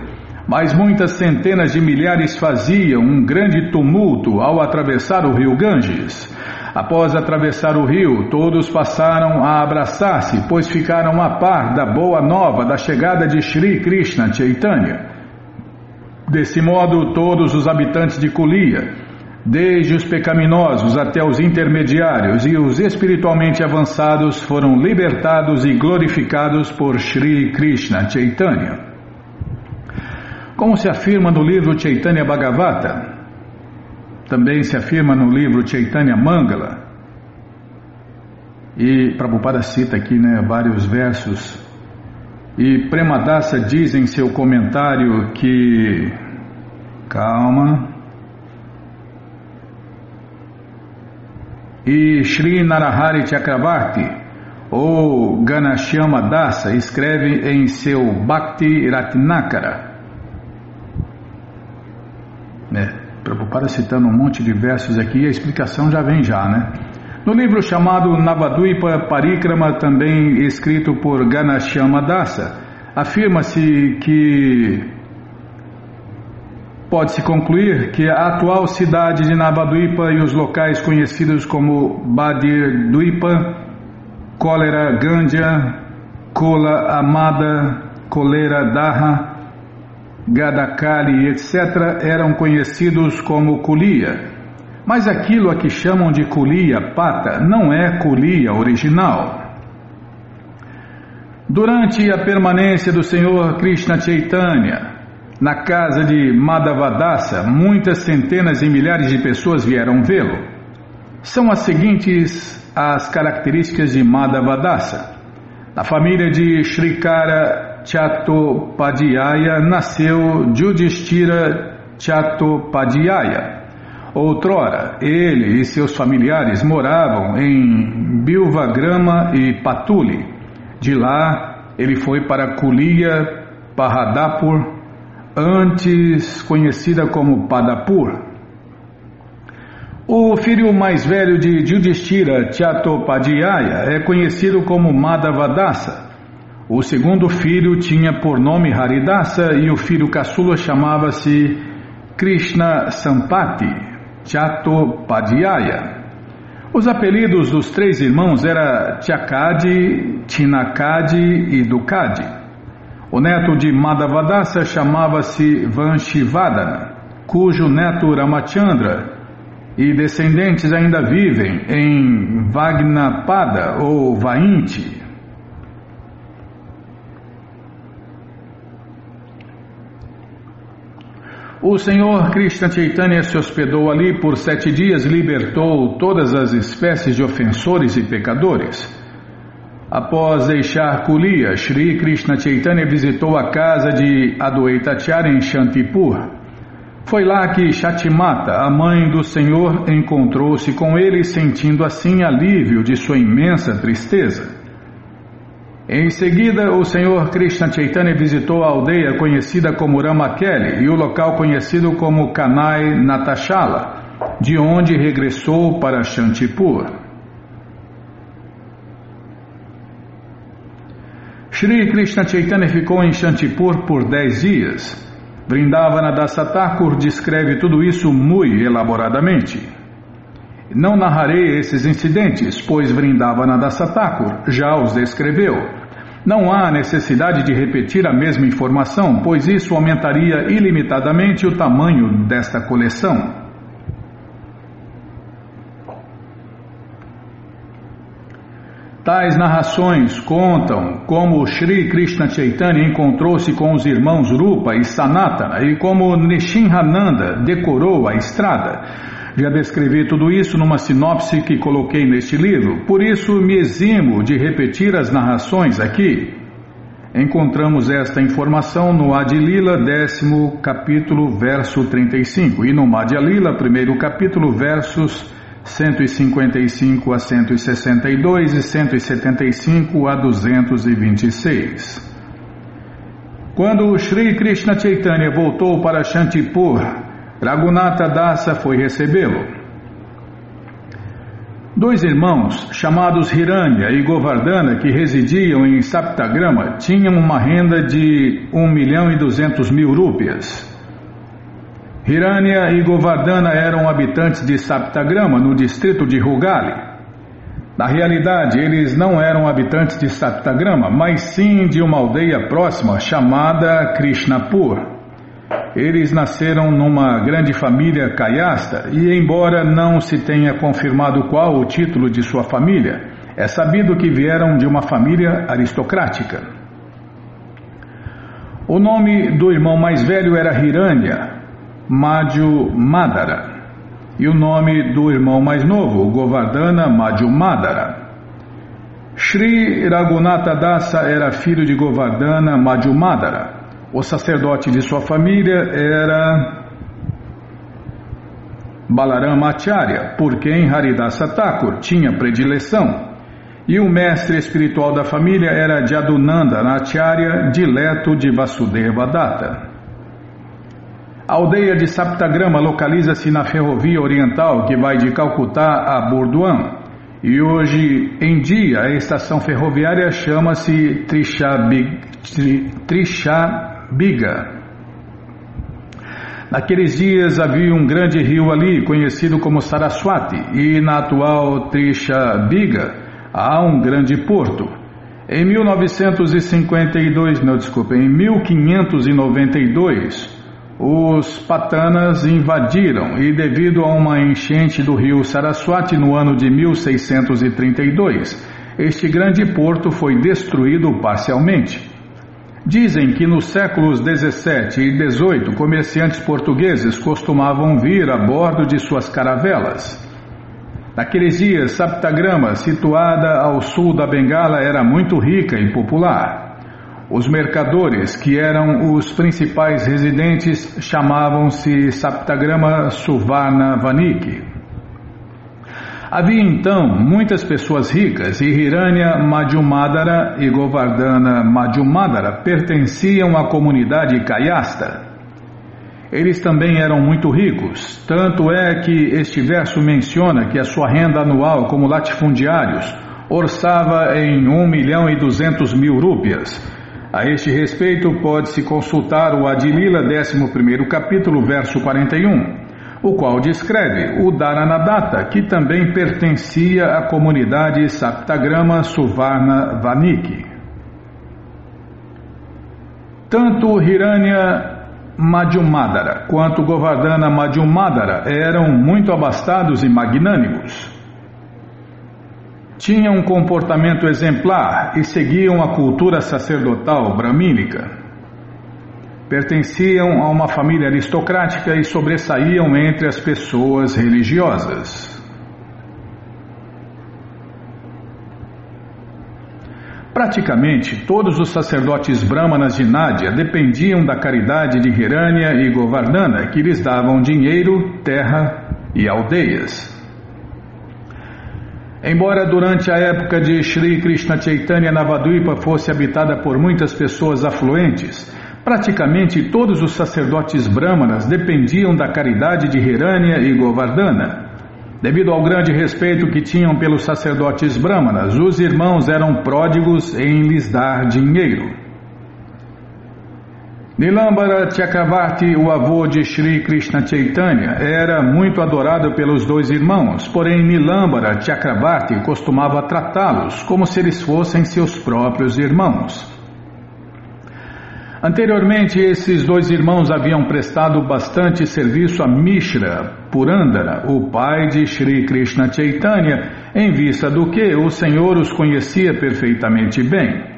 mas muitas centenas de milhares faziam um grande tumulto ao atravessar o rio Ganges. Após atravessar o rio, todos passaram a abraçar-se, pois ficaram a par da boa nova da chegada de Sri Krishna Chaitanya. Desse modo, todos os habitantes de Kulia, desde os pecaminosos até os intermediários e os espiritualmente avançados, foram libertados e glorificados por Sri Krishna Chaitanya. Como se afirma no livro Chaitanya Bhagavata, também se afirma no livro Chaitanya Mangala, e Prabhupada cita aqui né, vários versos, e Premadasa diz em seu comentário que. Calma. E Sri Narahari Chakravarti, ou Ganashyama Dasa, escreve em seu Bhakti Ratnakara. É. Prabhupada citando um monte de versos aqui, a explicação já vem já, né? No livro chamado Navaduipa Parikrama, também escrito por Ganashyama Dasa, afirma-se que pode-se concluir que a atual cidade de Navaduipa e os locais conhecidos como Badir Duipa, Cólera Gandhya, Kola Amada, Colera Daha, Gadakali, etc., eram conhecidos como Kulia. Mas aquilo a que chamam de Kulia Pata não é Kulia original. Durante a permanência do Senhor Krishna Chaitanya na casa de Madhavadasa, muitas centenas e milhares de pessoas vieram vê-lo. São as seguintes as características de Madhavadasa. Na família de Srikara Chattopadhyaya nasceu Judhishthira Chattopadhyaya. Outrora, ele e seus familiares moravam em Bilvagrama e Patuli. De lá, ele foi para Kulia Pahadapur, antes conhecida como Padapur. O filho mais velho de Judhishthira Chattopadhyaya é conhecido como Madhavadasa. O segundo filho tinha por nome Haridasa e o filho caçula chamava-se Krishna Sampati Chattopadhyaya. Os apelidos dos três irmãos eram Chakadi, Tinakadi e Dukadi. O neto de Madhavadasa chamava-se Vanshivadana, cujo neto Ramachandra e descendentes ainda vivem em Vagnapada ou Vainti. O Senhor Krishna Chaitanya se hospedou ali por sete dias libertou todas as espécies de ofensores e pecadores. Após deixar Kulia, Sri Krishna Chaitanya visitou a casa de Adwaitacharya em Shantipur. Foi lá que Shatimata, a mãe do Senhor, encontrou-se com ele, sentindo assim alívio de sua imensa tristeza. Em seguida, o Senhor Krishna Chaitanya visitou a aldeia conhecida como Ramakeli e o local conhecido como Kanai Natashala, de onde regressou para Shantipur. Shri Krishna Chaitanya ficou em Shantipur por dez dias. Vrindavana Dasatakur descreve tudo isso muito elaboradamente. Não narrarei esses incidentes, pois Vrindavana Dasatakur já os descreveu. Não há necessidade de repetir a mesma informação, pois isso aumentaria ilimitadamente o tamanho desta coleção. Tais narrações contam como Sri Krishna Chaitanya encontrou-se com os irmãos Rupa e Sanatana e como Nishinhananda decorou a estrada. Já descrevi tudo isso numa sinopse que coloquei neste livro, por isso me eximo de repetir as narrações aqui. Encontramos esta informação no Adilila, décimo capítulo, verso 35, e no Madhya Lila, primeiro capítulo, versos 155 a 162 e 175 a 226. Quando Sri Krishna Chaitanya voltou para Shantipur, Raghunatha Dasa foi recebê-lo. Dois irmãos, chamados Hiranya e Govardhana, que residiam em Saptagrama, tinham uma renda de 1 milhão e 200 mil rúpias. Hiranya e Govardhana eram habitantes de Saptagrama, no distrito de Rugali. Na realidade, eles não eram habitantes de Saptagrama, mas sim de uma aldeia próxima chamada Krishnapur. Eles nasceram numa grande família caiasta e, embora não se tenha confirmado qual o título de sua família, é sabido que vieram de uma família aristocrática. O nome do irmão mais velho era Hiranya, Madhu Madara. E o nome do irmão mais novo, Govardhana Madhu Madara. Sri Raghunatha Dasa era filho de Govardhana Madhu Madara. O sacerdote de sua família era Balarama Acharya, por quem Haridasa Thakur tinha predileção. E o mestre espiritual da família era Jadunanda Acharya, dileto de Vasudeva Datta. A aldeia de Saptagrama localiza-se na ferrovia oriental que vai de Calcutá a Burduan. E hoje em dia a estação ferroviária chama-se Trishabiga. Naqueles dias havia um grande rio ali, conhecido como Saraswati, e na atual Trishabiga há um grande porto. Em 1952, não desculpa, em 1592, os patanas invadiram e, devido a uma enchente do rio Saraswati no ano de 1632, este grande porto foi destruído parcialmente. Dizem que nos séculos 17 e 18 comerciantes portugueses costumavam vir a bordo de suas caravelas. Naqueles dias, Saptagrama, situada ao sul da Bengala, era muito rica e popular. Os mercadores, que eram os principais residentes, chamavam-se Saptagrama Suvarna Vanik. Havia então muitas pessoas ricas e Hiranya Madhumadara e Govardhana Madhumadara pertenciam à comunidade Kayasta. Eles também eram muito ricos, tanto é que este verso menciona que a sua renda anual como latifundiários orçava em 1 milhão e 200 mil rúpias, a este respeito, pode-se consultar o Adilila, 11 capítulo, verso 41, o qual descreve o Dharanadatta, que também pertencia à comunidade Saptagrama Suvarna Vaniki. Tanto Hiranya Madhyumadara quanto Govardhana Madhyumadara eram muito abastados e magnânimos. Tinham um comportamento exemplar e seguiam a cultura sacerdotal bramínica. Pertenciam a uma família aristocrática e sobressaíam entre as pessoas religiosas. Praticamente todos os sacerdotes brahmanas de Nádia dependiam da caridade de Hiranya e Govardhana, que lhes davam dinheiro, terra e aldeias. Embora durante a época de Sri Krishna Chaitanya Navadvipa fosse habitada por muitas pessoas afluentes, praticamente todos os sacerdotes brahmanas dependiam da caridade de Hiranya e Govardhana. Devido ao grande respeito que tinham pelos sacerdotes brahmanas, os irmãos eram pródigos em lhes dar dinheiro. Nilambara Chakravarti, o avô de Sri Krishna Chaitanya, era muito adorado pelos dois irmãos, porém Nilambara Chakravarti costumava tratá-los como se eles fossem seus próprios irmãos. Anteriormente, esses dois irmãos haviam prestado bastante serviço a Mishra Purandara, o pai de Sri Krishna Chaitanya, em vista do que o Senhor os conhecia perfeitamente bem.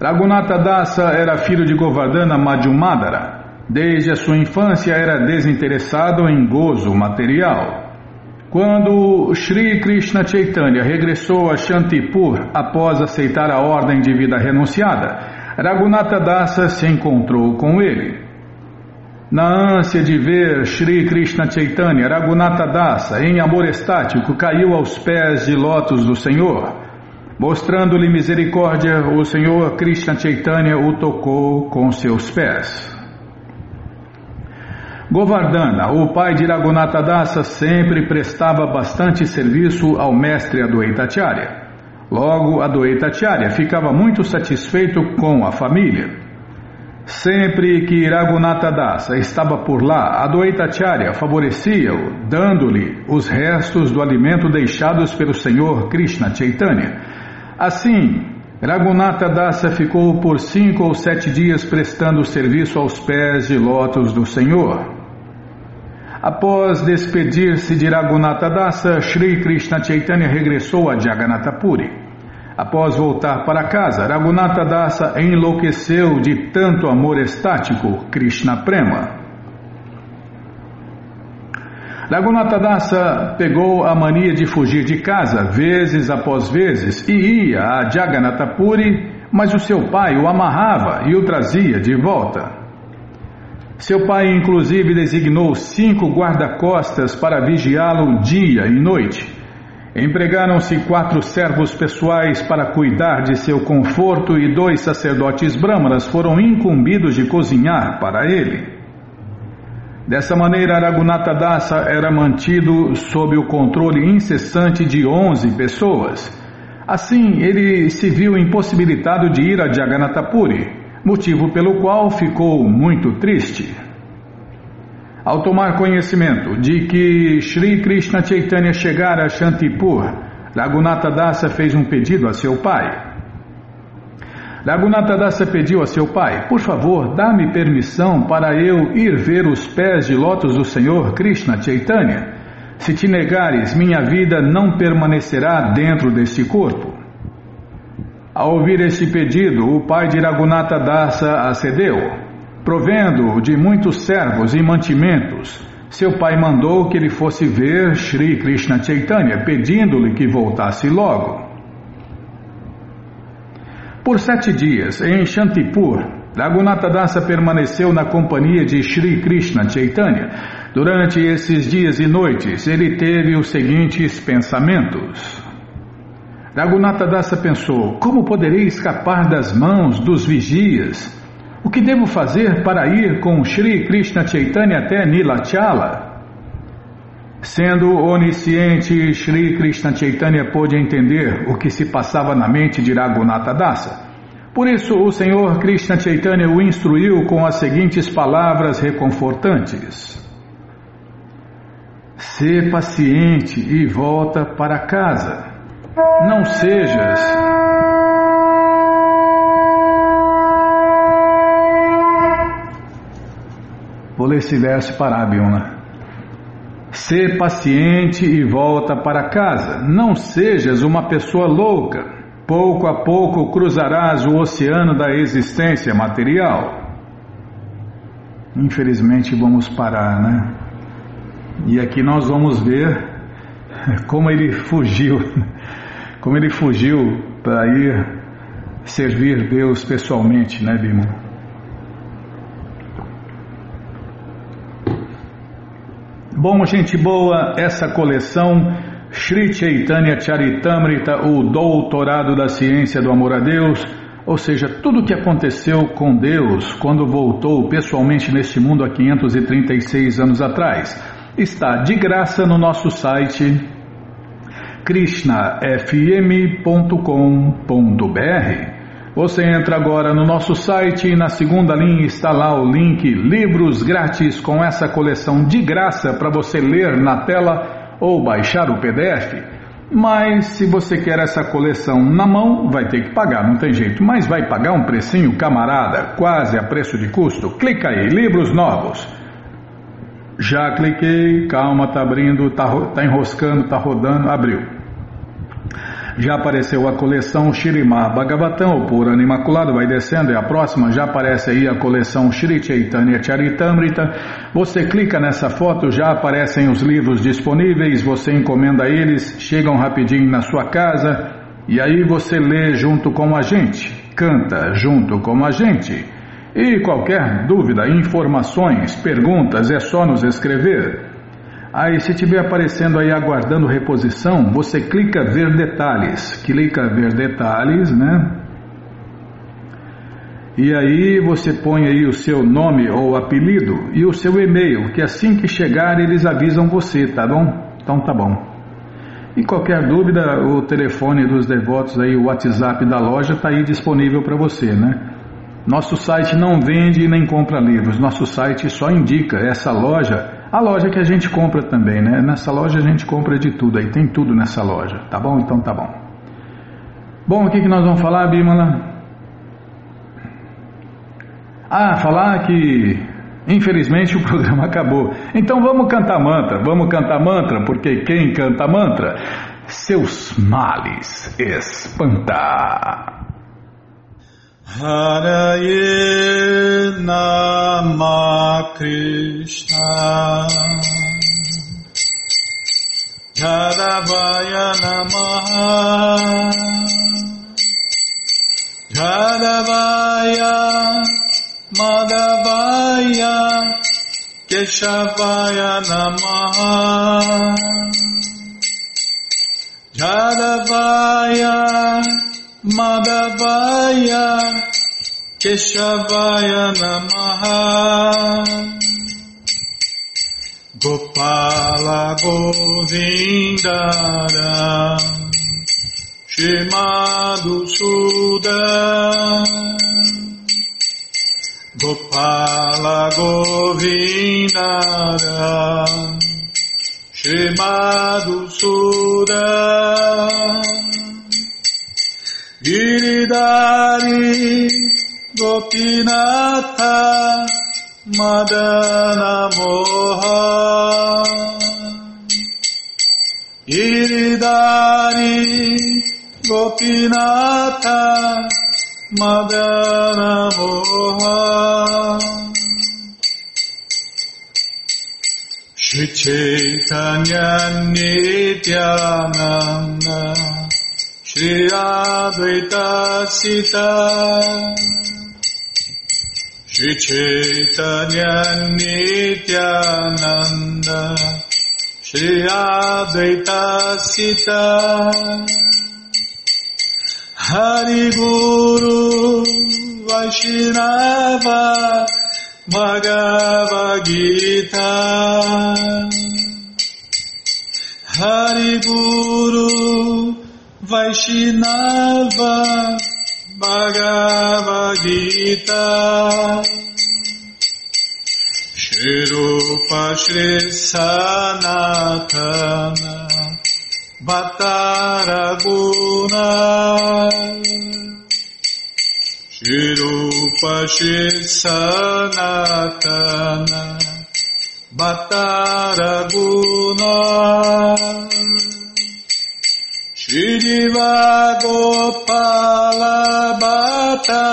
Raghunatha Dasa era filho de Govardhana Madhyumadara. Desde a sua infância era desinteressado em gozo material. Quando Sri Krishna Chaitanya regressou a Shantipur após aceitar a ordem de vida renunciada, Raghunatha Dasa se encontrou com ele. Na ânsia de ver Sri Krishna Chaitanya, Raghunatha Dasa, em amor estático, caiu aos pés de lótus do Senhor. Mostrando-lhe misericórdia, o Senhor Krishna Chaitanya o tocou com seus pés. Govardhana, o pai de Raghunatha Dasa, sempre prestava bastante serviço ao mestre Adwaitacharya. Logo, Adwaitacharya ficava muito satisfeito com a família. Sempre que Raghunatha Dasa estava por lá, Adwaitacharya favorecia-o, dando-lhe os restos do alimento deixados pelo Senhor Krishna Chaitanya. Assim, Raghunatha Dasa ficou por cinco ou sete dias prestando serviço aos pés de lótus do Senhor. Após despedir-se de Raghunatha Dasa, Sri Krishna Chaitanya regressou a Jagannatha Puri. Após voltar para casa, Raghunatha Dasa enlouqueceu de tanto amor estático, Krishna Prema. Raghunatha Dasa pegou a mania de fugir de casa vezes após vezes e ia a Jagannatha Puri, mas o seu pai o amarrava e o trazia de volta. Seu pai, inclusive, designou cinco guarda-costas para vigiá-lo dia e noite. Empregaram-se quatro servos pessoais para cuidar de seu conforto e dois sacerdotes brahmanas foram incumbidos de cozinhar para ele. Dessa maneira, Raghunatha Dasa era mantido sob o controle incessante de onze pessoas. Assim, ele se viu impossibilitado de ir a Jagannatha Puri, motivo pelo qual ficou muito triste. Ao tomar conhecimento de que Sri Krishna Chaitanya chegara a Shantipur, Raghunatha Dasa fez um pedido a seu pai. Raghunatha Dasa pediu a seu pai, por favor, dá-me permissão para eu ir ver os pés de lótus do Senhor Krishna Chaitanya. Se te negares, minha vida não permanecerá dentro deste corpo. Ao ouvir este pedido, o pai de Raghunatha Dasa acedeu. Provendo de muitos servos e mantimentos, seu pai mandou que ele fosse ver Sri Krishna Chaitanya, pedindo-lhe que voltasse logo. Por sete dias, em Shantipur, Raghunatha Dasa permaneceu na companhia de Sri Krishna Chaitanya. Durante esses dias e noites, ele teve os seguintes pensamentos. Raghunatha Dasa pensou: como poderei escapar das mãos dos vigias? O que devo fazer para ir com Sri Krishna Chaitanya até Nilachala? Sendo onisciente, Sri Krishna Chaitanya pôde entender o que se passava na mente de Raghunatha Dasa. Por isso, o Senhor Krishna Chaitanya o instruiu com as seguintes palavras reconfortantes: Sê paciente e volta para casa. Não sejas Vou ler esse verso para Parabiona. Né? Sê paciente e volta para casa. Não sejas uma pessoa louca. Pouco a pouco cruzarás o oceano da existência material. Infelizmente vamos parar, né? E aqui nós vamos ver como ele fugiu como ele fugiu para ir servir Deus pessoalmente, né, Bima? Bom, gente boa, essa coleção Sri Chaitanya Charitamrita, o Doutorado da Ciência do Amor a Deus, ou seja, tudo o que aconteceu com Deus quando voltou pessoalmente neste mundo há 536 anos atrás, está de graça no nosso site krishnafm.com.br. Você entra agora no nosso site e na segunda linha está lá o link Livros Grátis com essa coleção de graça para você ler na tela ou baixar o PDF. Mas se você quer essa coleção na mão, vai ter que pagar, não tem jeito. Mas vai pagar um precinho, camarada, quase a preço de custo. Clica aí, livros novos. Já cliquei, calma, tá abrindo, tá, tá enroscando, tá rodando, abriu. Já apareceu a coleção Shirimá Bhagavatam, o Purana Imaculado, vai descendo, é a próxima. Já aparece aí a coleção Shri Chaitanya Charitamrita. Você clica nessa foto, já aparecem os livros disponíveis, você encomenda eles, chegam rapidinho na sua casa e aí você lê junto com a gente, canta junto com a gente. E qualquer dúvida, informações, perguntas, é só nos escrever. Aí, se estiver aparecendo aí aguardando reposição, você clica ver detalhes. Clica ver detalhes, né? E aí você põe aí o seu nome ou apelido e o seu e-mail, que assim que chegar eles avisam você, tá bom? Então tá bom. E qualquer dúvida, o telefone dos devotos aí, o WhatsApp da loja está aí disponível para você, né? Nosso site não vende nem compra livros, nosso site só indica essa loja a loja que a gente compra também, né? Nessa loja a gente compra de tudo, aí tem tudo nessa loja, tá bom? Então tá bom. Bom, o que, que nós vamos falar, Bimala? Ah, falar que infelizmente o programa acabou. Então vamos cantar mantra, vamos cantar mantra, porque quem canta mantra, seus males espanta. Haraye Nama Krishna. Jadavaya Namaha. Jadavaya Madhavaya Keshavaya Namaha. Jadavaya Madhavaya Keshavaya Namaha. Gopala Govindara Shimadu Suda Gopala Govindara Shimadu Suda Giridari Gopinatha Madana Moha Giridari Gopinatha Madana Moha Shri Chaitanya Nityananda Shri Sita Shri Chaitanya Nityananda Shri Advaita Sita Hari Guru Vaishnava Bhagavad Gita. Hari Guru Vaishnava Bhagavad Gita. Shirupa Shri Sanatana Bhattaraguna Shirupa Shri Sanatana Bhattaraguna Girivagopalabhata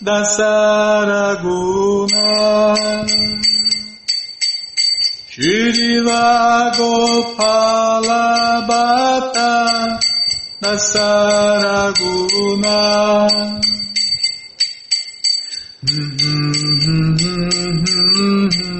Dasaraguna Girivagopalabhata Dasaraguna Mm-hmm. mm-hmm, mm-hmm, mm-hmm.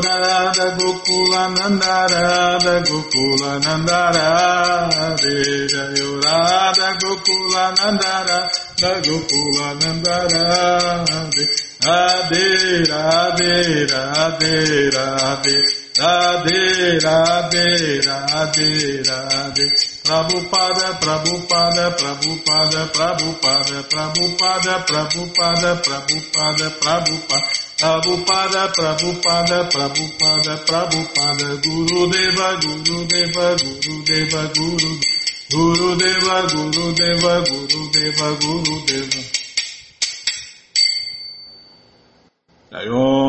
Radha Gokula Nanda Radha Gokula Nanda Radha Jayo Radha Gokula Nanda Radha Gokula Nanda Radha Radhe Radhe Radhe Radhe Radhe Radhe Radhe Radhe Prabhupada Prabhupada Prabhupada Prabhupada Prabhupada Prabhupada Prabhupada Prabhupada Prabhupada Prabhupada Prabhupada Prabhupada Guru Deva Guru Deva Guru Deva Guru Guru Deva Guru Deva Guru Deva Guru Deva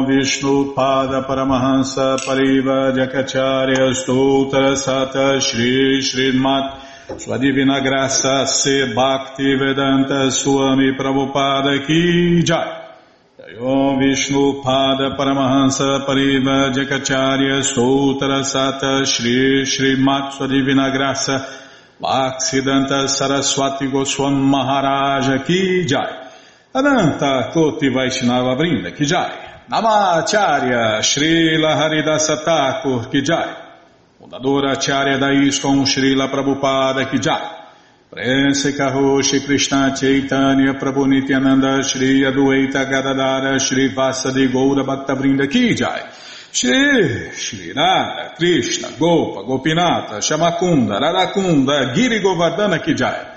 Vishnu Pada Paramahansa Pariva Jakacharya Stoutra Sata Shri Srimat. Sua Divina Graça Se Bhakti Vedanta Swami Prabhupada Ki Jai. Om Vishnu Pada Paramahansa Pariva Jakacharya Stoutra Sata Shri Srimat. Sua Divina Graça Bhaksidanta Saraswati Goswam Maharaja Ki Jai. Ananta Koti Vaishnava Brinda Kijai, Namacharya Srila Haridasa Thakur Kijai, Fundadora Acharya da Srila Prabhupada Kijai, Prense Karoshi Krishna Chaitanya Prabhu Nityananda Shri Adueita Gadadara Shri Vasadi Goura Bhakta Brinda Kijai, Shri Shri Nada Krishna Gopa Gopinata Shamakunda Radakunda Giri Govardhana Kijai,